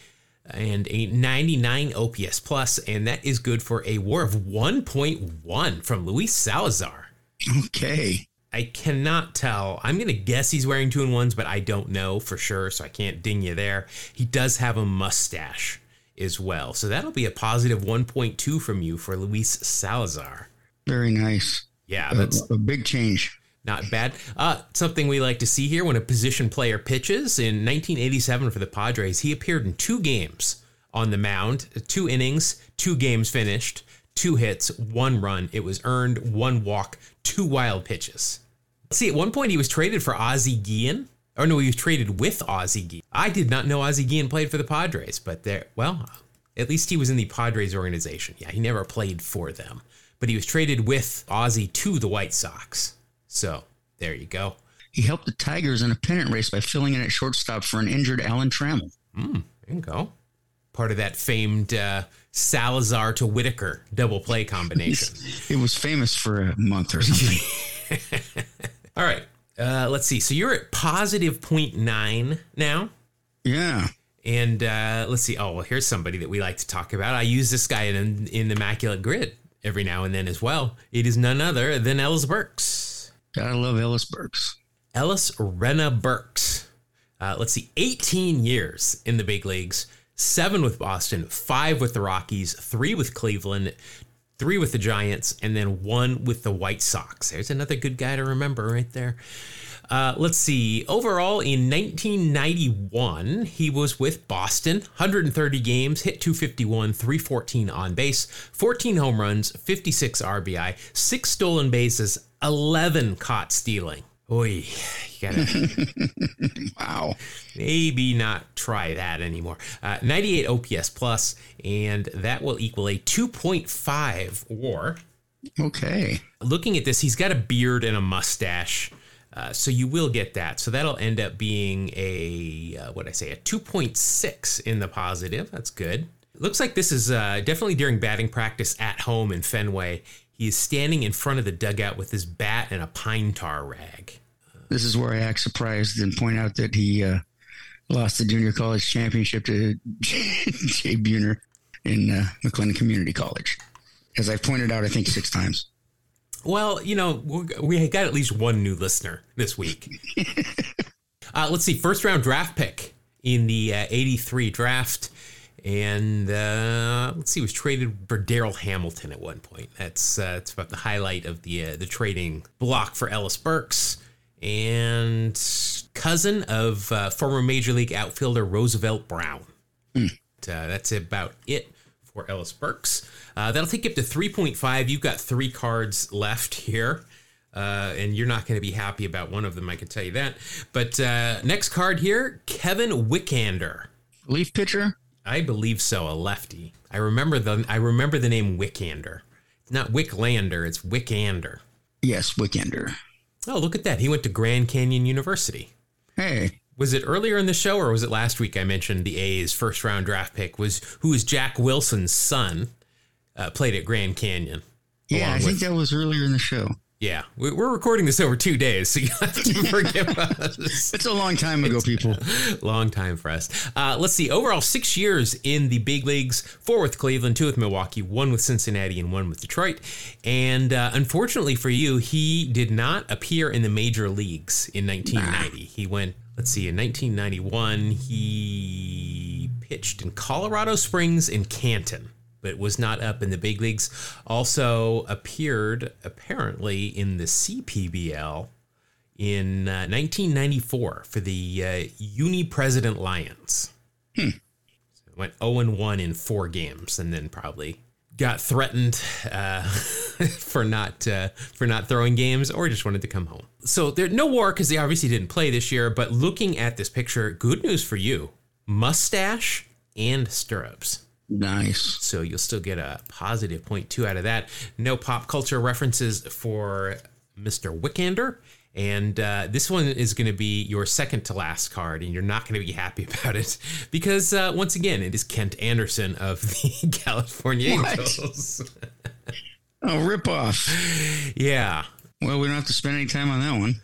and a 99 OPS plus, and that is good for a WAR of 1.1 from Luis Salazar. [laughs] Okay. I cannot tell. I'm going to guess he's wearing two and ones, but I don't know for sure, so I can't ding you there. He does have a mustache as well, so that'll be a positive 1.2 from you for Luis Salazar. Very nice. Yeah, A, that's a big change. not bad. Uh, something we like to see here when a position player pitches. In 1987 for the Padres, he appeared in two games on the mound, two innings, two games finished, two hits, one run. It was earned, one walk, two wild pitches. See, at one point he was traded for Ozzie Guillen. Or no, he was traded with Ozzie Guillen. I did not know Ozzie Guillen played for the Padres, but there, well, at least he was in the Padres organization. Yeah, he never played for them, but he was traded with Ozzie to the White Sox. So there you go. he helped the Tigers in a pennant race by filling in at shortstop for an injured Alan Trammell. There you go. Part of that famed uh, Salazar to Whitaker double play [laughs] combination. It was famous for a month or something. [laughs] All right. Uh, let's see. So you're at positive 0.9 now. yeah. And uh, let's see. Oh, well, here's somebody that we like to talk about. I use this guy in, in the Immaculate Grid every now and then as well. It is none other than Ellis Burks. Gotta love Ellis Burks. Ellis Rena Burks. Uh, let's see, 18 years in the big leagues, seven with Boston, five with the Rockies, three with Cleveland, three with the Giants, and then one with the White Sox. There's another good guy to remember right there. Uh, let's see. Overall, in 1991, he was with Boston, 130 games, hit 251, 314 on base, 14 home runs, 56 RBI, six stolen bases, 11 caught stealing. Oy, you gotta [laughs] Wow. maybe not try that anymore. Uh, 98 OPS plus, and that will equal a 2.5 WAR. Okay. Looking at this, he's got a beard and a mustache. Uh, so you will get that. So that'll end up being a uh, what I say a 2.6 in the positive. That's good. Looks like this is uh, definitely during batting practice at home in Fenway. He is standing in front of the dugout with his bat and a pine tar rag. This is where I act surprised and point out that he uh, lost the junior college championship to [laughs] Jay Buhner in uh, McLennan Community College. As I've pointed out, I think six times. Well, you know, we're- got at least one new listener this week. [laughs] uh, let's see, first round draft pick in the uh, 83 draft. And uh, let's see, was traded for Darryl Hamilton at one point. That's uh, that's about the highlight of the uh, the trading block for Ellis Burks and cousin of uh, former Major League outfielder Roosevelt Brown. Uh, that's about it for Ellis Burks. Uh, that'll take you up to 3.5. You've got three cards left here. Uh, and you're not going to be happy about one of them, I can tell you that. But uh, next card here Kevin Wickander. Relief pitcher? I believe so, a lefty. I remember the I remember the name Wickander. It's not Wicklander, it's Wickander. Yes, Wickander. Oh, look at that. He went to Grand Canyon University. Hey, Was it earlier in the show or was it last week I mentioned the A's first round draft pick was who was Jack Wilson's son uh, played at Grand Canyon. yeah, I think with- that was earlier in the show. Yeah, we- we're recording this over two days, so you have to [laughs] forgive us. It's a long time ago, people. [laughs] Long time for us. Uh, let's see. Overall, six years in the big leagues: four with Cleveland, two with Milwaukee, one with Cincinnati, and one with Detroit. And uh, unfortunately for you, he did not appear in the major leagues in 1990. He went. Let's see. In 1991, he pitched in Colorado Springs and Canton. But was not up in the big leagues. Also appeared apparently in the CPBL in uh, 1994 for the uh, Uni President Lions. So went 0 and 1 in four games, and then probably got threatened uh, [laughs] for not uh, for not throwing games, or just wanted to come home. So there no war because they obviously didn't play this year. But looking at this picture, good news for you: mustache and stirrups. Nice. So you'll still get a positive 0.2 out of that. No pop culture references for Mr. Wickander. And uh, this one is going to be your second to last card, and you're not going to be happy [laughs] about it because, uh, once again, it is Kent Anderson of the [laughs] California What? Angels. [laughs] Oh, rip off. yeah. Well, we don't have to spend any time on that one.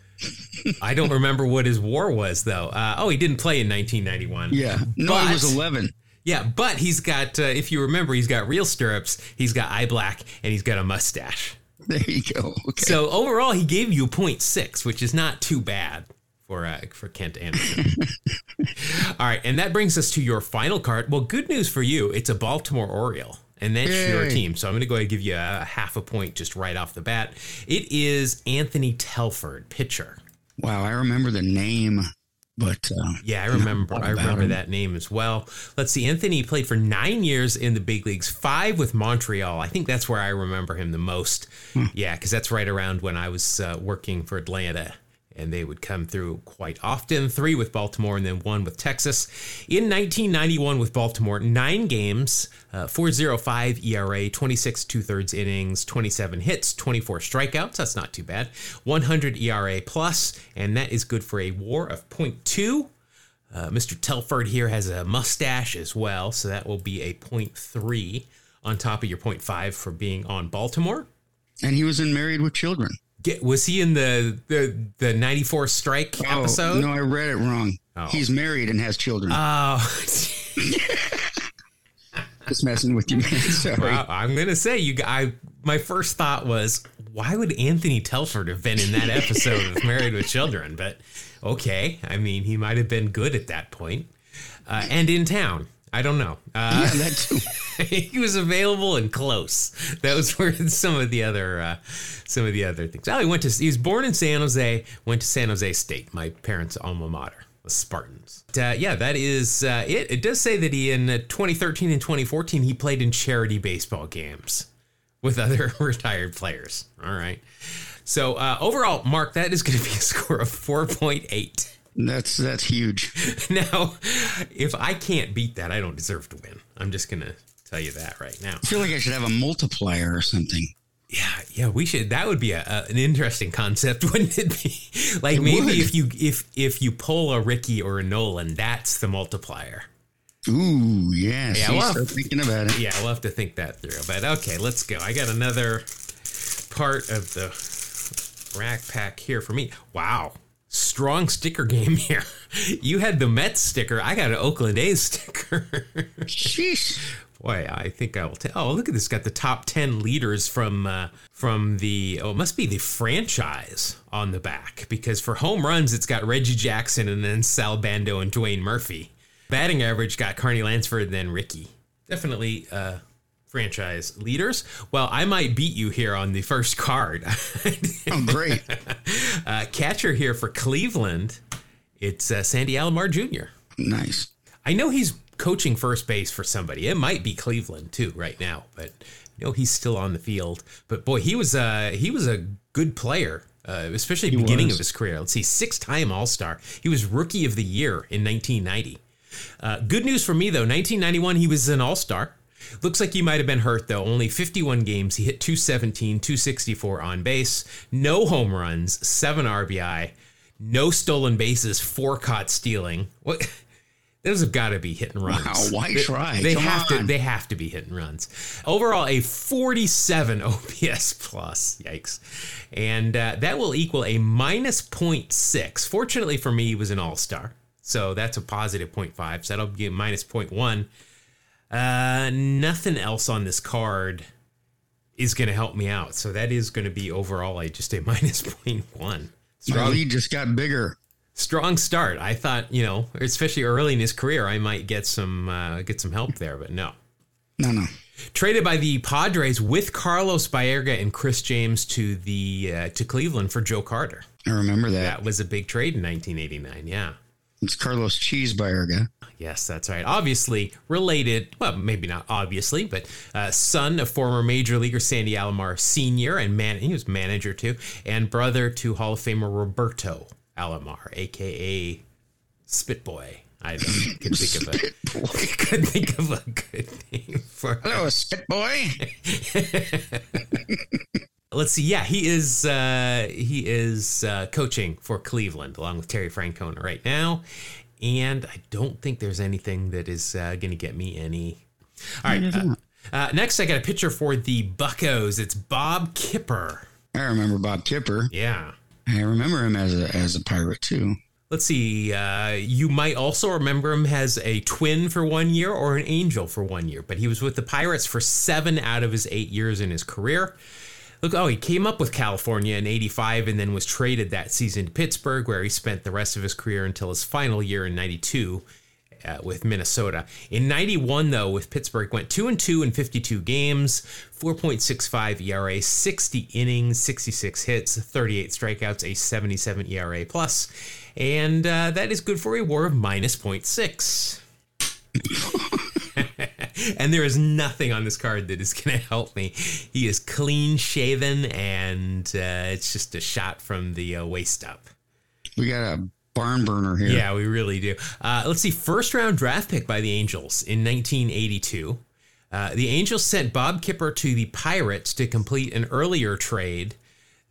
I don't remember what his war was, though. Uh, oh, he didn't play in 1991. Yeah. No, But- it was 11. Yeah, but he's got, uh, if you remember, he's got real stirrups, he's got eye black, and he's got a mustache. There you go. Okay. So overall, he gave you 0.6, which is not too bad for uh, for Kent Anderson. [laughs] All right, and that brings us to your final card. Well, good news for you, it's a Baltimore Oriole. And that's your team. So I'm going to go ahead and give you a half a point just right off the bat. It is Anthony Telford, pitcher. wow, I remember the name, but uh, Yeah, I remember. I remember him. that name as well. Let's see. Anthony played for nine years in the big leagues, five with Montreal. I think that's where I remember him the most. Hmm. Yeah, because that's right around when I was uh, working for Atlanta and they would come through quite often three with Baltimore and then one with Texas. In 1991 with Baltimore, nine games, uh, 405 ERA, 26 two thirds innings, 27 hits, 24 strikeouts. That's not too bad. 100 ERA plus, and that is good for a war of 0.2. Uh, Mr. Telford here has a mustache as well, so that will be a 0.3 on top of your 0.5 for being on Baltimore. And he was in Married with Children. Get, was he in the the the 94 strike episode? Oh, no, I read it wrong. Oh. He's married and has children. Oh, [laughs] [laughs] Just messing with you, man. [laughs] Sorry. well, I'm gonna say you. I my first thought was, why would Anthony Telford have been in that episode of Married with Children? But okay, I mean, he might have been good at that point, uh, and in town. I don't know. Uh, Yeah, that too. [laughs] he was available and close. That was where [laughs] some of the other uh, some of the other things. Oh, he went to he was born in San Jose, went to San Jose State, my parents' alma mater, the Spartans. Uh, yeah, that is uh, it. It does say that he in uh, 2013 and 2014 he played in charity baseball games with other [laughs] retired players. All right. So uh, overall, Mark, that is going to be a score of 4.8. That's that's huge. [laughs] Now, if I can't beat that, I don't deserve to win. I'm just going to tell you that right now. I feel like I should have a multiplier or something. Yeah, yeah, we should. That would be a, a, an interesting concept, [laughs] wouldn't it be? Like maybe would. if you if if you pull a Ricky or a Nolan, that's the multiplier. Ooh, yeah. Yeah, well- start thinking about it. Yeah, we'll have to think that through. But okay, let's go. I got another part of the rack pack here for me. Wow. Strong sticker game here. [laughs] You had the Mets sticker. I got an Oakland A's sticker. Sheesh. [laughs] Boy, I think I will tell. Oh, look at this! Got the top ten leaders from uh, from the. Oh, it must be the franchise on the back because for home runs, it's got Reggie Jackson and then Sal Bando and Dwayne Murphy. Batting average got Carney Lansford and then Ricky. Definitely uh, franchise leaders. Well, I might beat you here on the first card. Oh, great. [laughs] uh, catcher here for Cleveland. It's uh, Sandy Alomar Jr. nice. I know he's coaching first base for somebody. It might be Cleveland too right now, but you know he's still on the field. But boy, he was uh he was a good player, uh, especially at the beginning was. of his career. Let's see, six time All Star. He was Rookie of the Year in 1990. Uh, good news for me though, 1991 he was an All Star. Looks like he might have been hurt though. Only 51 games. He hit 217, 264 on base, no home runs, seven RBI, no stolen bases, four caught stealing. What? [laughs] Those have got to be hit and runs. Wow, why They- try? They Come have to. They have to be hit and runs. Overall, a 47 [laughs] OPS plus. Yikes! And uh, that will equal a minus 0.6. Fortunately for me, he was an All Star, so that's a positive 0.5. So that'll be a minus 0.1. Uh, nothing else on this card is going to help me out. So that is going to be overall a just a [laughs] minus 0.1. My Strong, lead just got bigger. strong start. I thought, you know, especially early in his career, I might get some uh, get some help there, but no. No, no. Traded by the Padres with Carlos Baerga and Chris James to the uh, to Cleveland for Joe Carter. I remember that. That was a big trade in 1989. Yeah. It's Carlos Cheeseburger. Yes, that's right. Obviously related, well, maybe not obviously, but uh, son of former major leaguer Sandy Alomar Sr. and man, he was manager too, and brother to Hall of Famer Roberto Alomar, aka Spit Boy. I could think of a [laughs] could think of a good name for. Hello, spit boy. [laughs] Let's see. Yeah, he is. Uh, he is uh, coaching for Cleveland along with Terry Francona right now, and I don't think there's anything that is uh, going to get me any. All right. Uh, uh, next, I got a picture for the Buckos. It's Bob Kipper. I remember Bob Kipper. Yeah. I remember him as a as a pirate too. Let's see. Uh, you might also remember him as a twin for one year or an angel for one year, but he was with the Pirates for seven out of his eight years in his career. Look, oh, he came up with California in 85 and then was traded that season to Pittsburgh, where he spent the rest of his career until his final year in 92 uh, with Minnesota. In 91, though, with Pittsburgh, went 2 and 2 in 52 games, 4.65 ERA, 60 innings, 66 hits, 38 strikeouts, a 77 ERA plus, and uh, that is good for a WAR of minus 0.6. [laughs] [laughs] and there is nothing on this card that is [laughs] going to help me. He is clean shaven, and uh, it's just a shot from the uh, waist up. We got a barn burner here. Yeah, we really do. Uh, let's see. First round draft pick by the Angels in 1982. Uh, the Angels sent Bob Kipper to the Pirates to complete an earlier trade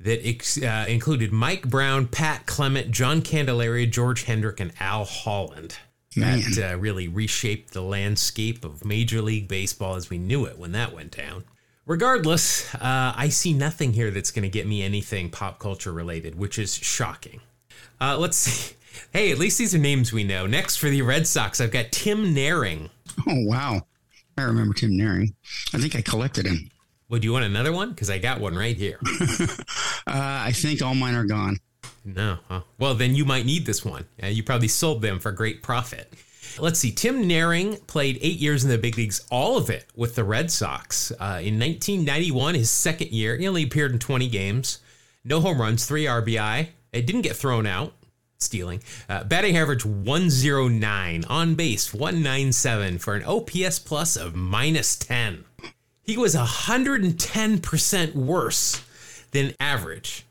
that ex- uh, included Mike Brown, Pat Clement, John Candelaria, George Hendrick, and Al Holland. That uh, really reshaped the landscape of Major League Baseball as we knew it when that went down. Regardless, uh, I see nothing here that's going to get me anything pop culture related, which is shocking. Uh, let's see. [laughs] Hey, at least these are names we know. Next for the Red Sox, I've got Tim Naehring. Oh wow. I remember Tim Naehring. I think I collected him. Would you want another one? Because I got one right here. [laughs] Uh, I think all mine are gone. No. Huh. Well, then you might need this one. Uh, you probably sold them for great profit. Let's see. Tim Naehring played eight years in the big leagues, all of it with the Red Sox. Uh, in 1991, his second year, he only appeared in 20 games. No home runs, three RBI. It didn't get thrown out. Stealing. Uh, batting average 109. On base 197 for an OPS plus of minus 10. He was 110% worse than average.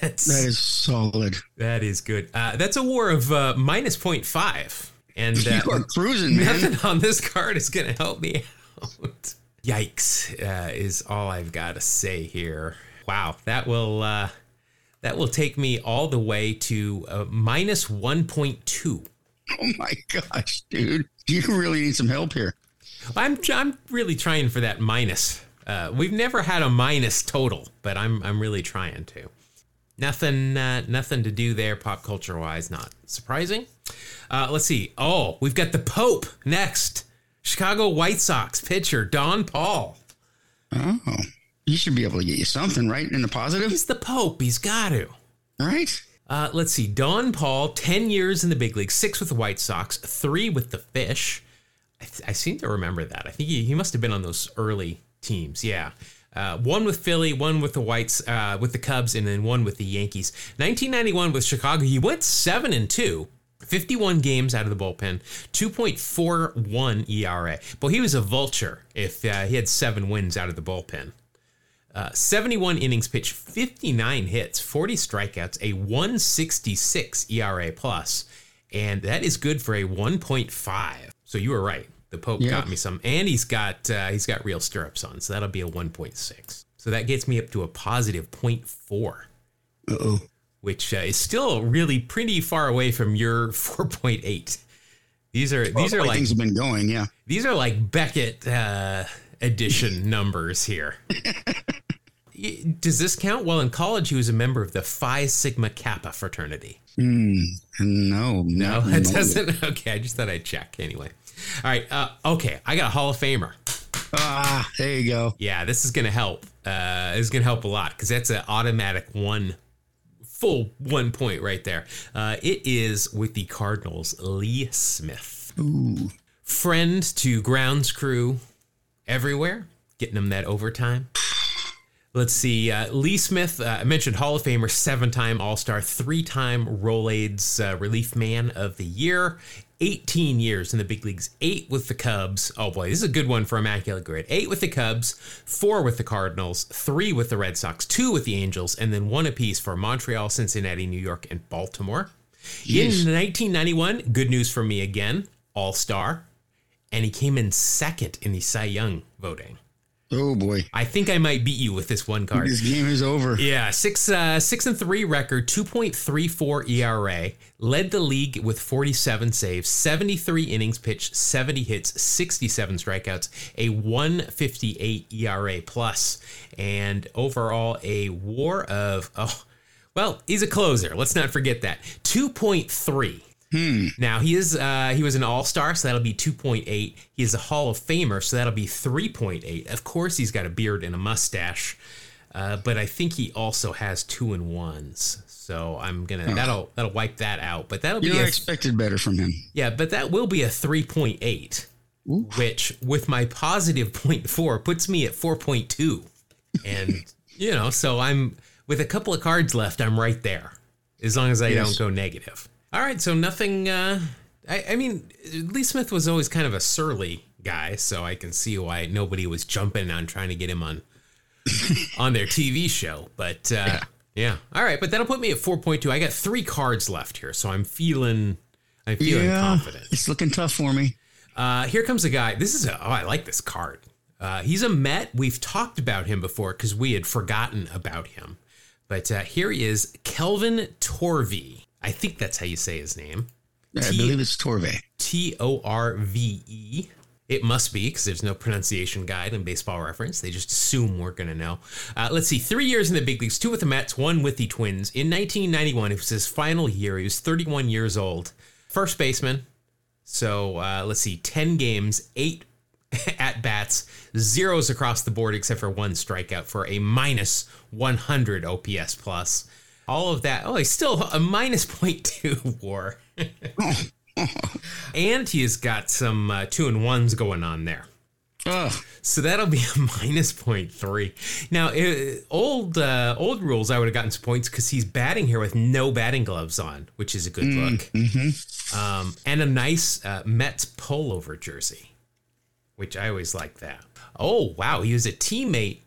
That's, That is solid. that is good. Uh, that's a war of uh, minus 0.5. And [laughs] uh, You are cruising, man. nothing on this card is going to help me out. [laughs] Yikes, uh, is all I've got to say here. Wow, that will uh, that will take me all the way to uh, minus 1.2. Oh my gosh, dude. You really need some help here. I'm I'm really trying for that minus. Uh, we've never had a minus total, but I'm I'm really trying to. Nothing uh, nothing to do there, pop culture wise. Not surprising. Uh, let's see. Oh, we've got the Pope next. Chicago White Sox pitcher Donn Pall. Oh. You should be able to get you something, right? In the positive, He's the Pope. He's got to. right? Uh, let's see. Donn Pall, 10 years in the big league, six with the White Sox, three with the Fish. I, th- I seem to remember that. I think he, he must have been on those early teams. Yeah. Uh, one with Philly, one with the Whites, uh, with the Cubs, and then one with the Yankees. 1991 with Chicago, he went seven and two. 51 games out of the bullpen, 2.41 ERA. But he was a vulture if uh, he had seven wins out of the bullpen. Uh, 71 innings pitched, 59 hits, 40 strikeouts, a 166 ERA plus, and that is good for a 1.5. So you were right. The Pope Yeah. got me some, and he's got uh, he's got real stirrups on, so that'll be a 1.6. So that gets me up to a positive 0.4, Uh oh. which uh, is still really pretty far away from your [laughs] 4.8. These are these are like things have been going. Yeah. these are like Beckett uh, edition [laughs] numbers here. Does this count? Well, in college, he was a member of the Phi Sigma Kappa fraternity. Hmm. No. No, it [laughs] doesn't. Okay, I just thought I'd check anyway. All right. Uh, okay, I got a Hall of Famer. Ah, there you go. Yeah, this is going to help. Uh, this is going to help a lot because that's an automatic one, full one point right there. Uh, it is with the Cardinals, Lee Smith. Ooh. friend to grounds crew everywhere, getting them that overtime. Let's see. Uh, Lee Smith, uh, I mentioned Hall of Famer, seven time All Star, three time Rolaids uh, Relief Man of the Year, 18 years in the big leagues, eight with the Cubs. Oh boy, this is a good one for Immaculate Grid. Eight with the Cubs, four with the Cardinals, three with the Red Sox, two with the Angels, and then one apiece for Montreal, Cincinnati, New York, and Baltimore. In 1991, good news for me again, All Star, and he came in second in the Cy Young voting. Oh boy. I think I might beat you with this one card. This game is over. Yeah, six uh, six and three record, two point three four ERA, led the league with forty seven saves, seventy three innings pitched, seventy hits, sixty seven strikeouts, a one fifty eight ERA plus, and overall a WAR of oh, well, he's a closer. Let's not forget that two point three. Now he is uh, he was an all star, so that'll be 2.8. He is a Hall of Famer, so that'll be 3.8. Of course, he's got a beard and a mustache, uh, but I think he also has two and ones. So I'm gonna that'll that'll wipe that out. But that'll You be know, I expected better from him. yeah, but that will be a 3.8, which with my positive [laughs] 0.4 puts me at 4.2, and you know, so I'm with a couple of cards left, I'm right there, as long as I Yes. don't go negative. All right, so nothing. Uh, I, I mean, Lee Smith was always kind of a surly guy, so I can see why nobody was jumping on trying to get him on [laughs] on their TV show. But uh, Yeah. All right, but that'll put me at 4.2. I got three cards left here, so I'm feeling I'm feeling yeah, confident. it's looking tough for me. Uh, here comes a guy. This is a, oh, I like this card. Uh, he's a Met. We've talked about him before because we had forgotten about him. But uh, here he is, Kelvin Torve. I think that's how you say his name. Yeah, I T- believe it's Torve. T O R V E. It must be because there's no pronunciation guide in baseball reference. They just assume we're going to know. Uh, let's see. Three years in the big leagues, two with the Mets, one with the Twins. In 1991, it was his final year. He was 31 years old. First baseman. So uh, let's see. 10 games, eight [laughs] at bats, zeros across the board except for one strikeout for a minus 100 OPS plus. All of that. Oh, he's still a minus [laughs] 0.2 war. [laughs] and he has got some uh, two and ones going on there. Oh, So that'll be [laughs] a minus 0.3. Now, uh, old uh, old rules, I would have gotten some points because he's batting here with no batting gloves on, which is a good look. Um, and a nice uh, Mets pullover jersey, which I always like that. Oh, wow. He was a teammate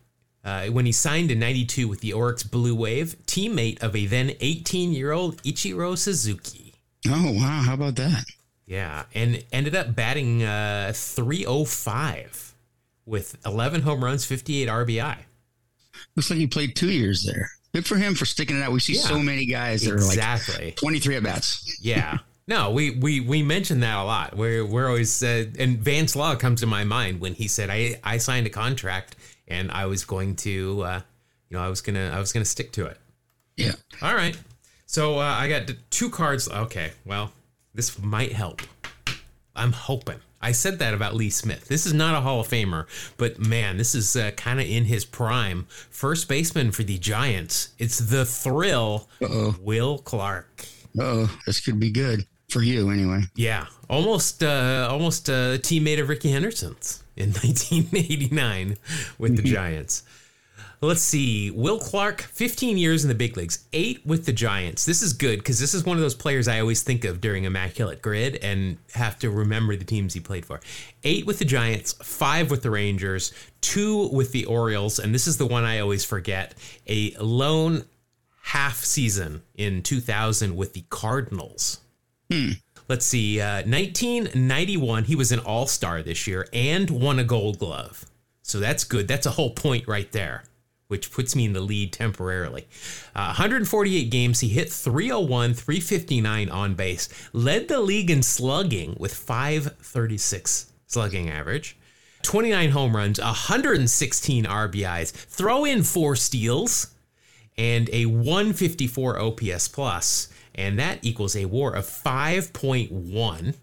uh, when he signed in 92 with the Orix Blue Wave, teammate of a then 18 year old Ichiro Suzuki. oh wow! How about that? Yeah, and ended up batting uh, 305 with 11 home runs, 58 RBI. Looks like he played two years there. Good for him for sticking it out. We see Yeah. so many guys that are like Exactly. 23 at bats. Yeah. No, we we we mentioned that a lot. We're we're always uh, and Vance Law comes to my mind when he said I I signed a contract and I was going to uh, you know I was gonna I was gonna stick to it. Yeah. All right. So uh, I got two cards. Okay. Well, this might help. I'm hoping. I said that about Lee Smith. This is not a Hall of Famer, but man, this is uh, kind of in his prime. First baseman for the Giants. It's the thrill. Uh-oh. Will Clark. Oh, this could be good for you anyway. Yeah, almost, uh, almost a teammate of Rickey Henderson's in [laughs] 1989 with the Giants. Let's see. Will Clark, 15 years in the big leagues, eight with the Giants. This is good because this is one of those players I always think of during Immaculate Grid and have to remember the teams he played for. Eight with the Giants, five with the Rangers, two with the Orioles, and this is the one I always forget a lone half season in 2000 with the Cardinals. Let's see. Uh, 1991, he was an All Star this year and won a Gold Glove. So that's good. That's a whole point right there, which puts me in the lead temporarily. Uh, 148 games. He hit 301, 359 on base. Led the league in slugging with 536 slugging average. 29 home runs, 116 RBIs. Throw in four steals and a 154 OPS plus, and that equals a WAR of 5.1.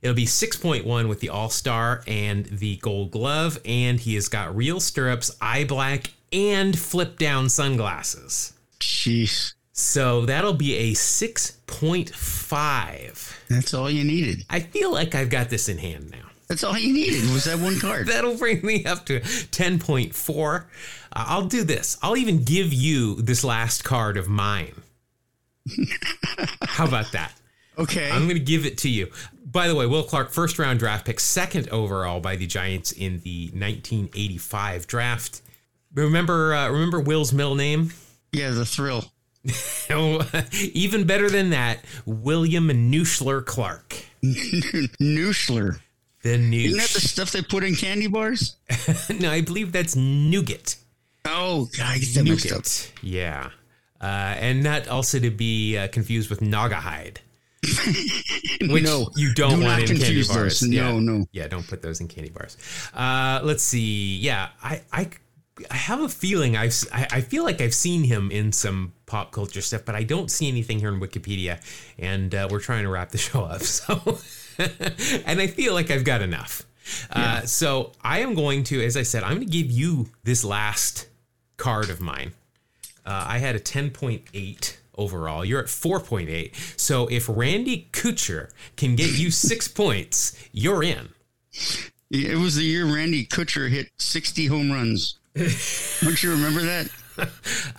It'll be 6.1 with the All Star and the Gold Glove, and he has got real stirrups, eye black, and flip down sunglasses. Jeez. So that'll be a 6.5. That's all you needed. I feel like I've got this in hand now. That's all you needed was that one card. [laughs] That'll bring me up to 10.4. Uh, I'll do this. I'll even give you this last card of mine. How about that? Okay. I'm going to give it to you. By the way, Will Clark, first round draft pick, second overall by the Giants in the 1985 draft. Remember, uh, remember Will's middle name? yeah, the thrill. [laughs] Oh, even better than that, William Nuschler Clark. [laughs] Noosler. The new. Isn't that the stuff they put in candy bars? [laughs] no, I believe that's nougat. Oh, God, I get that mixed up. Nougat. Yeah. Uh, and not also to be uh, confused with Naugahyde. Which No, you don't do want in candy bars. those. yeah. No, no. Yeah, don't put those in candy bars. Uh, let's see. Yeah, I, I, I have a feeling I've, I, I feel like I've seen him in some pop culture stuff, but I don't see anything here in Wikipedia. And uh, we're trying to wrap the [laughs] show up, so [laughs] and I feel like I've got enough. Uh, so I am going to, as I said, I'm going to give you this last card of mine. Uh, I had a 10.8 overall. You're at 4.8. So if Randy Kutcher can get you [laughs] six points, you're in. It was the year Randy Kutcher hit 60 home runs. [laughs] Don't you remember that? Uh,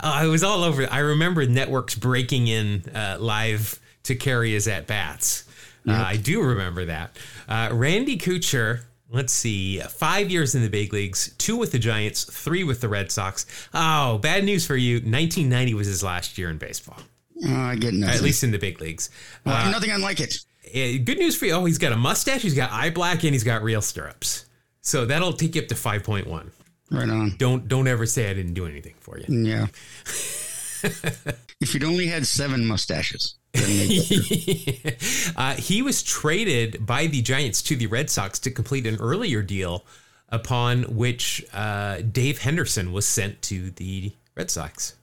I was all over. I remember networks breaking in uh, live to carry his at bats. Uh, I do remember that. Uh, Randy Kutcher Let's see. Five years in the big leagues, two with the Giants, three with the Red Sox. Oh, bad news for you. 1990 was his last year in baseball, Oh, I get nothing. at least in the big leagues. Well, nothing unlike it. Eh, good news for you. Oh, he's got a mustache, he's got eye black, and he's got real stirrups. So that'll take you up to 5.1. Right on. Don't don't ever say I didn't do anything for you. Yeah. [laughs] [laughs] if you'd only had seven mustaches, [laughs] uh, he was traded by the Giants to the Red Sox to complete an earlier deal, upon which uh, Dave Henderson was sent to the Red Sox.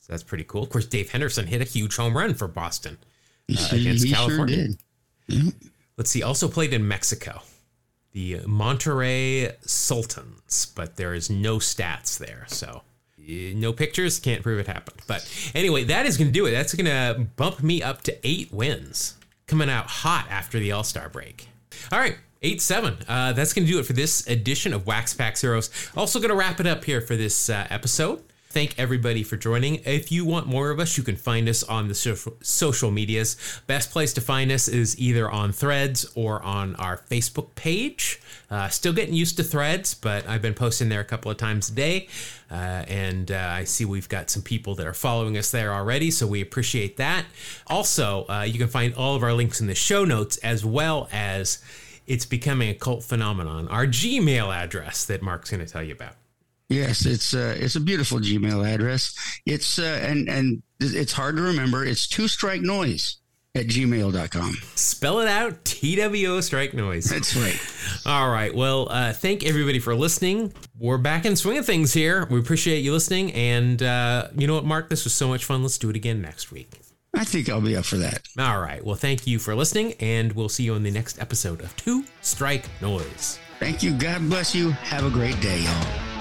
So that's pretty cool. Of course, Dave Henderson hit a huge home run for Boston uh, against he California. sure did. Let's see. Also played in Mexico, the Monterrey Sultans, but there is no stats there, so no pictures. Can't prove it happened. But anyway, that is to do it. That's to bump me up to eight wins, coming out hot after the All Star break. All right. Eight seven. Uh, that's going to do it for this edition of Wax Packs Heroes. Also going to wrap it up here for this uh, episode. Thank everybody for joining. If you want more of us, you can find us on the social, social medias. Best place to find us is either on Threads or on our Facebook page. Uh, still getting used to Threads, but I've been posting there a couple of times a day. Uh, and uh, I see we've got some people that are following us there already, so we appreciate that. Also, uh, you can find all of our links in the show notes as well as it's becoming a cult phenomenon, our Gmail address that Mark's going to tell you about. Yes, it's uh, it's a beautiful Gmail address. It's uh, and and it's hard to remember. It's two strike noise at gmail.com. Spell it out TWO strike noise. That's right. [laughs] All right. Well, uh, thank everybody for listening. We're back in swing of things here. We appreciate you listening. And uh, you know what, Mark? This was so much fun. Let's do it again next week. I think I'll be up for that. All right. Well, thank you for listening. And we'll see you in the next episode of Two Strike Noise. Thank you. God bless you. Have a great day, y'all.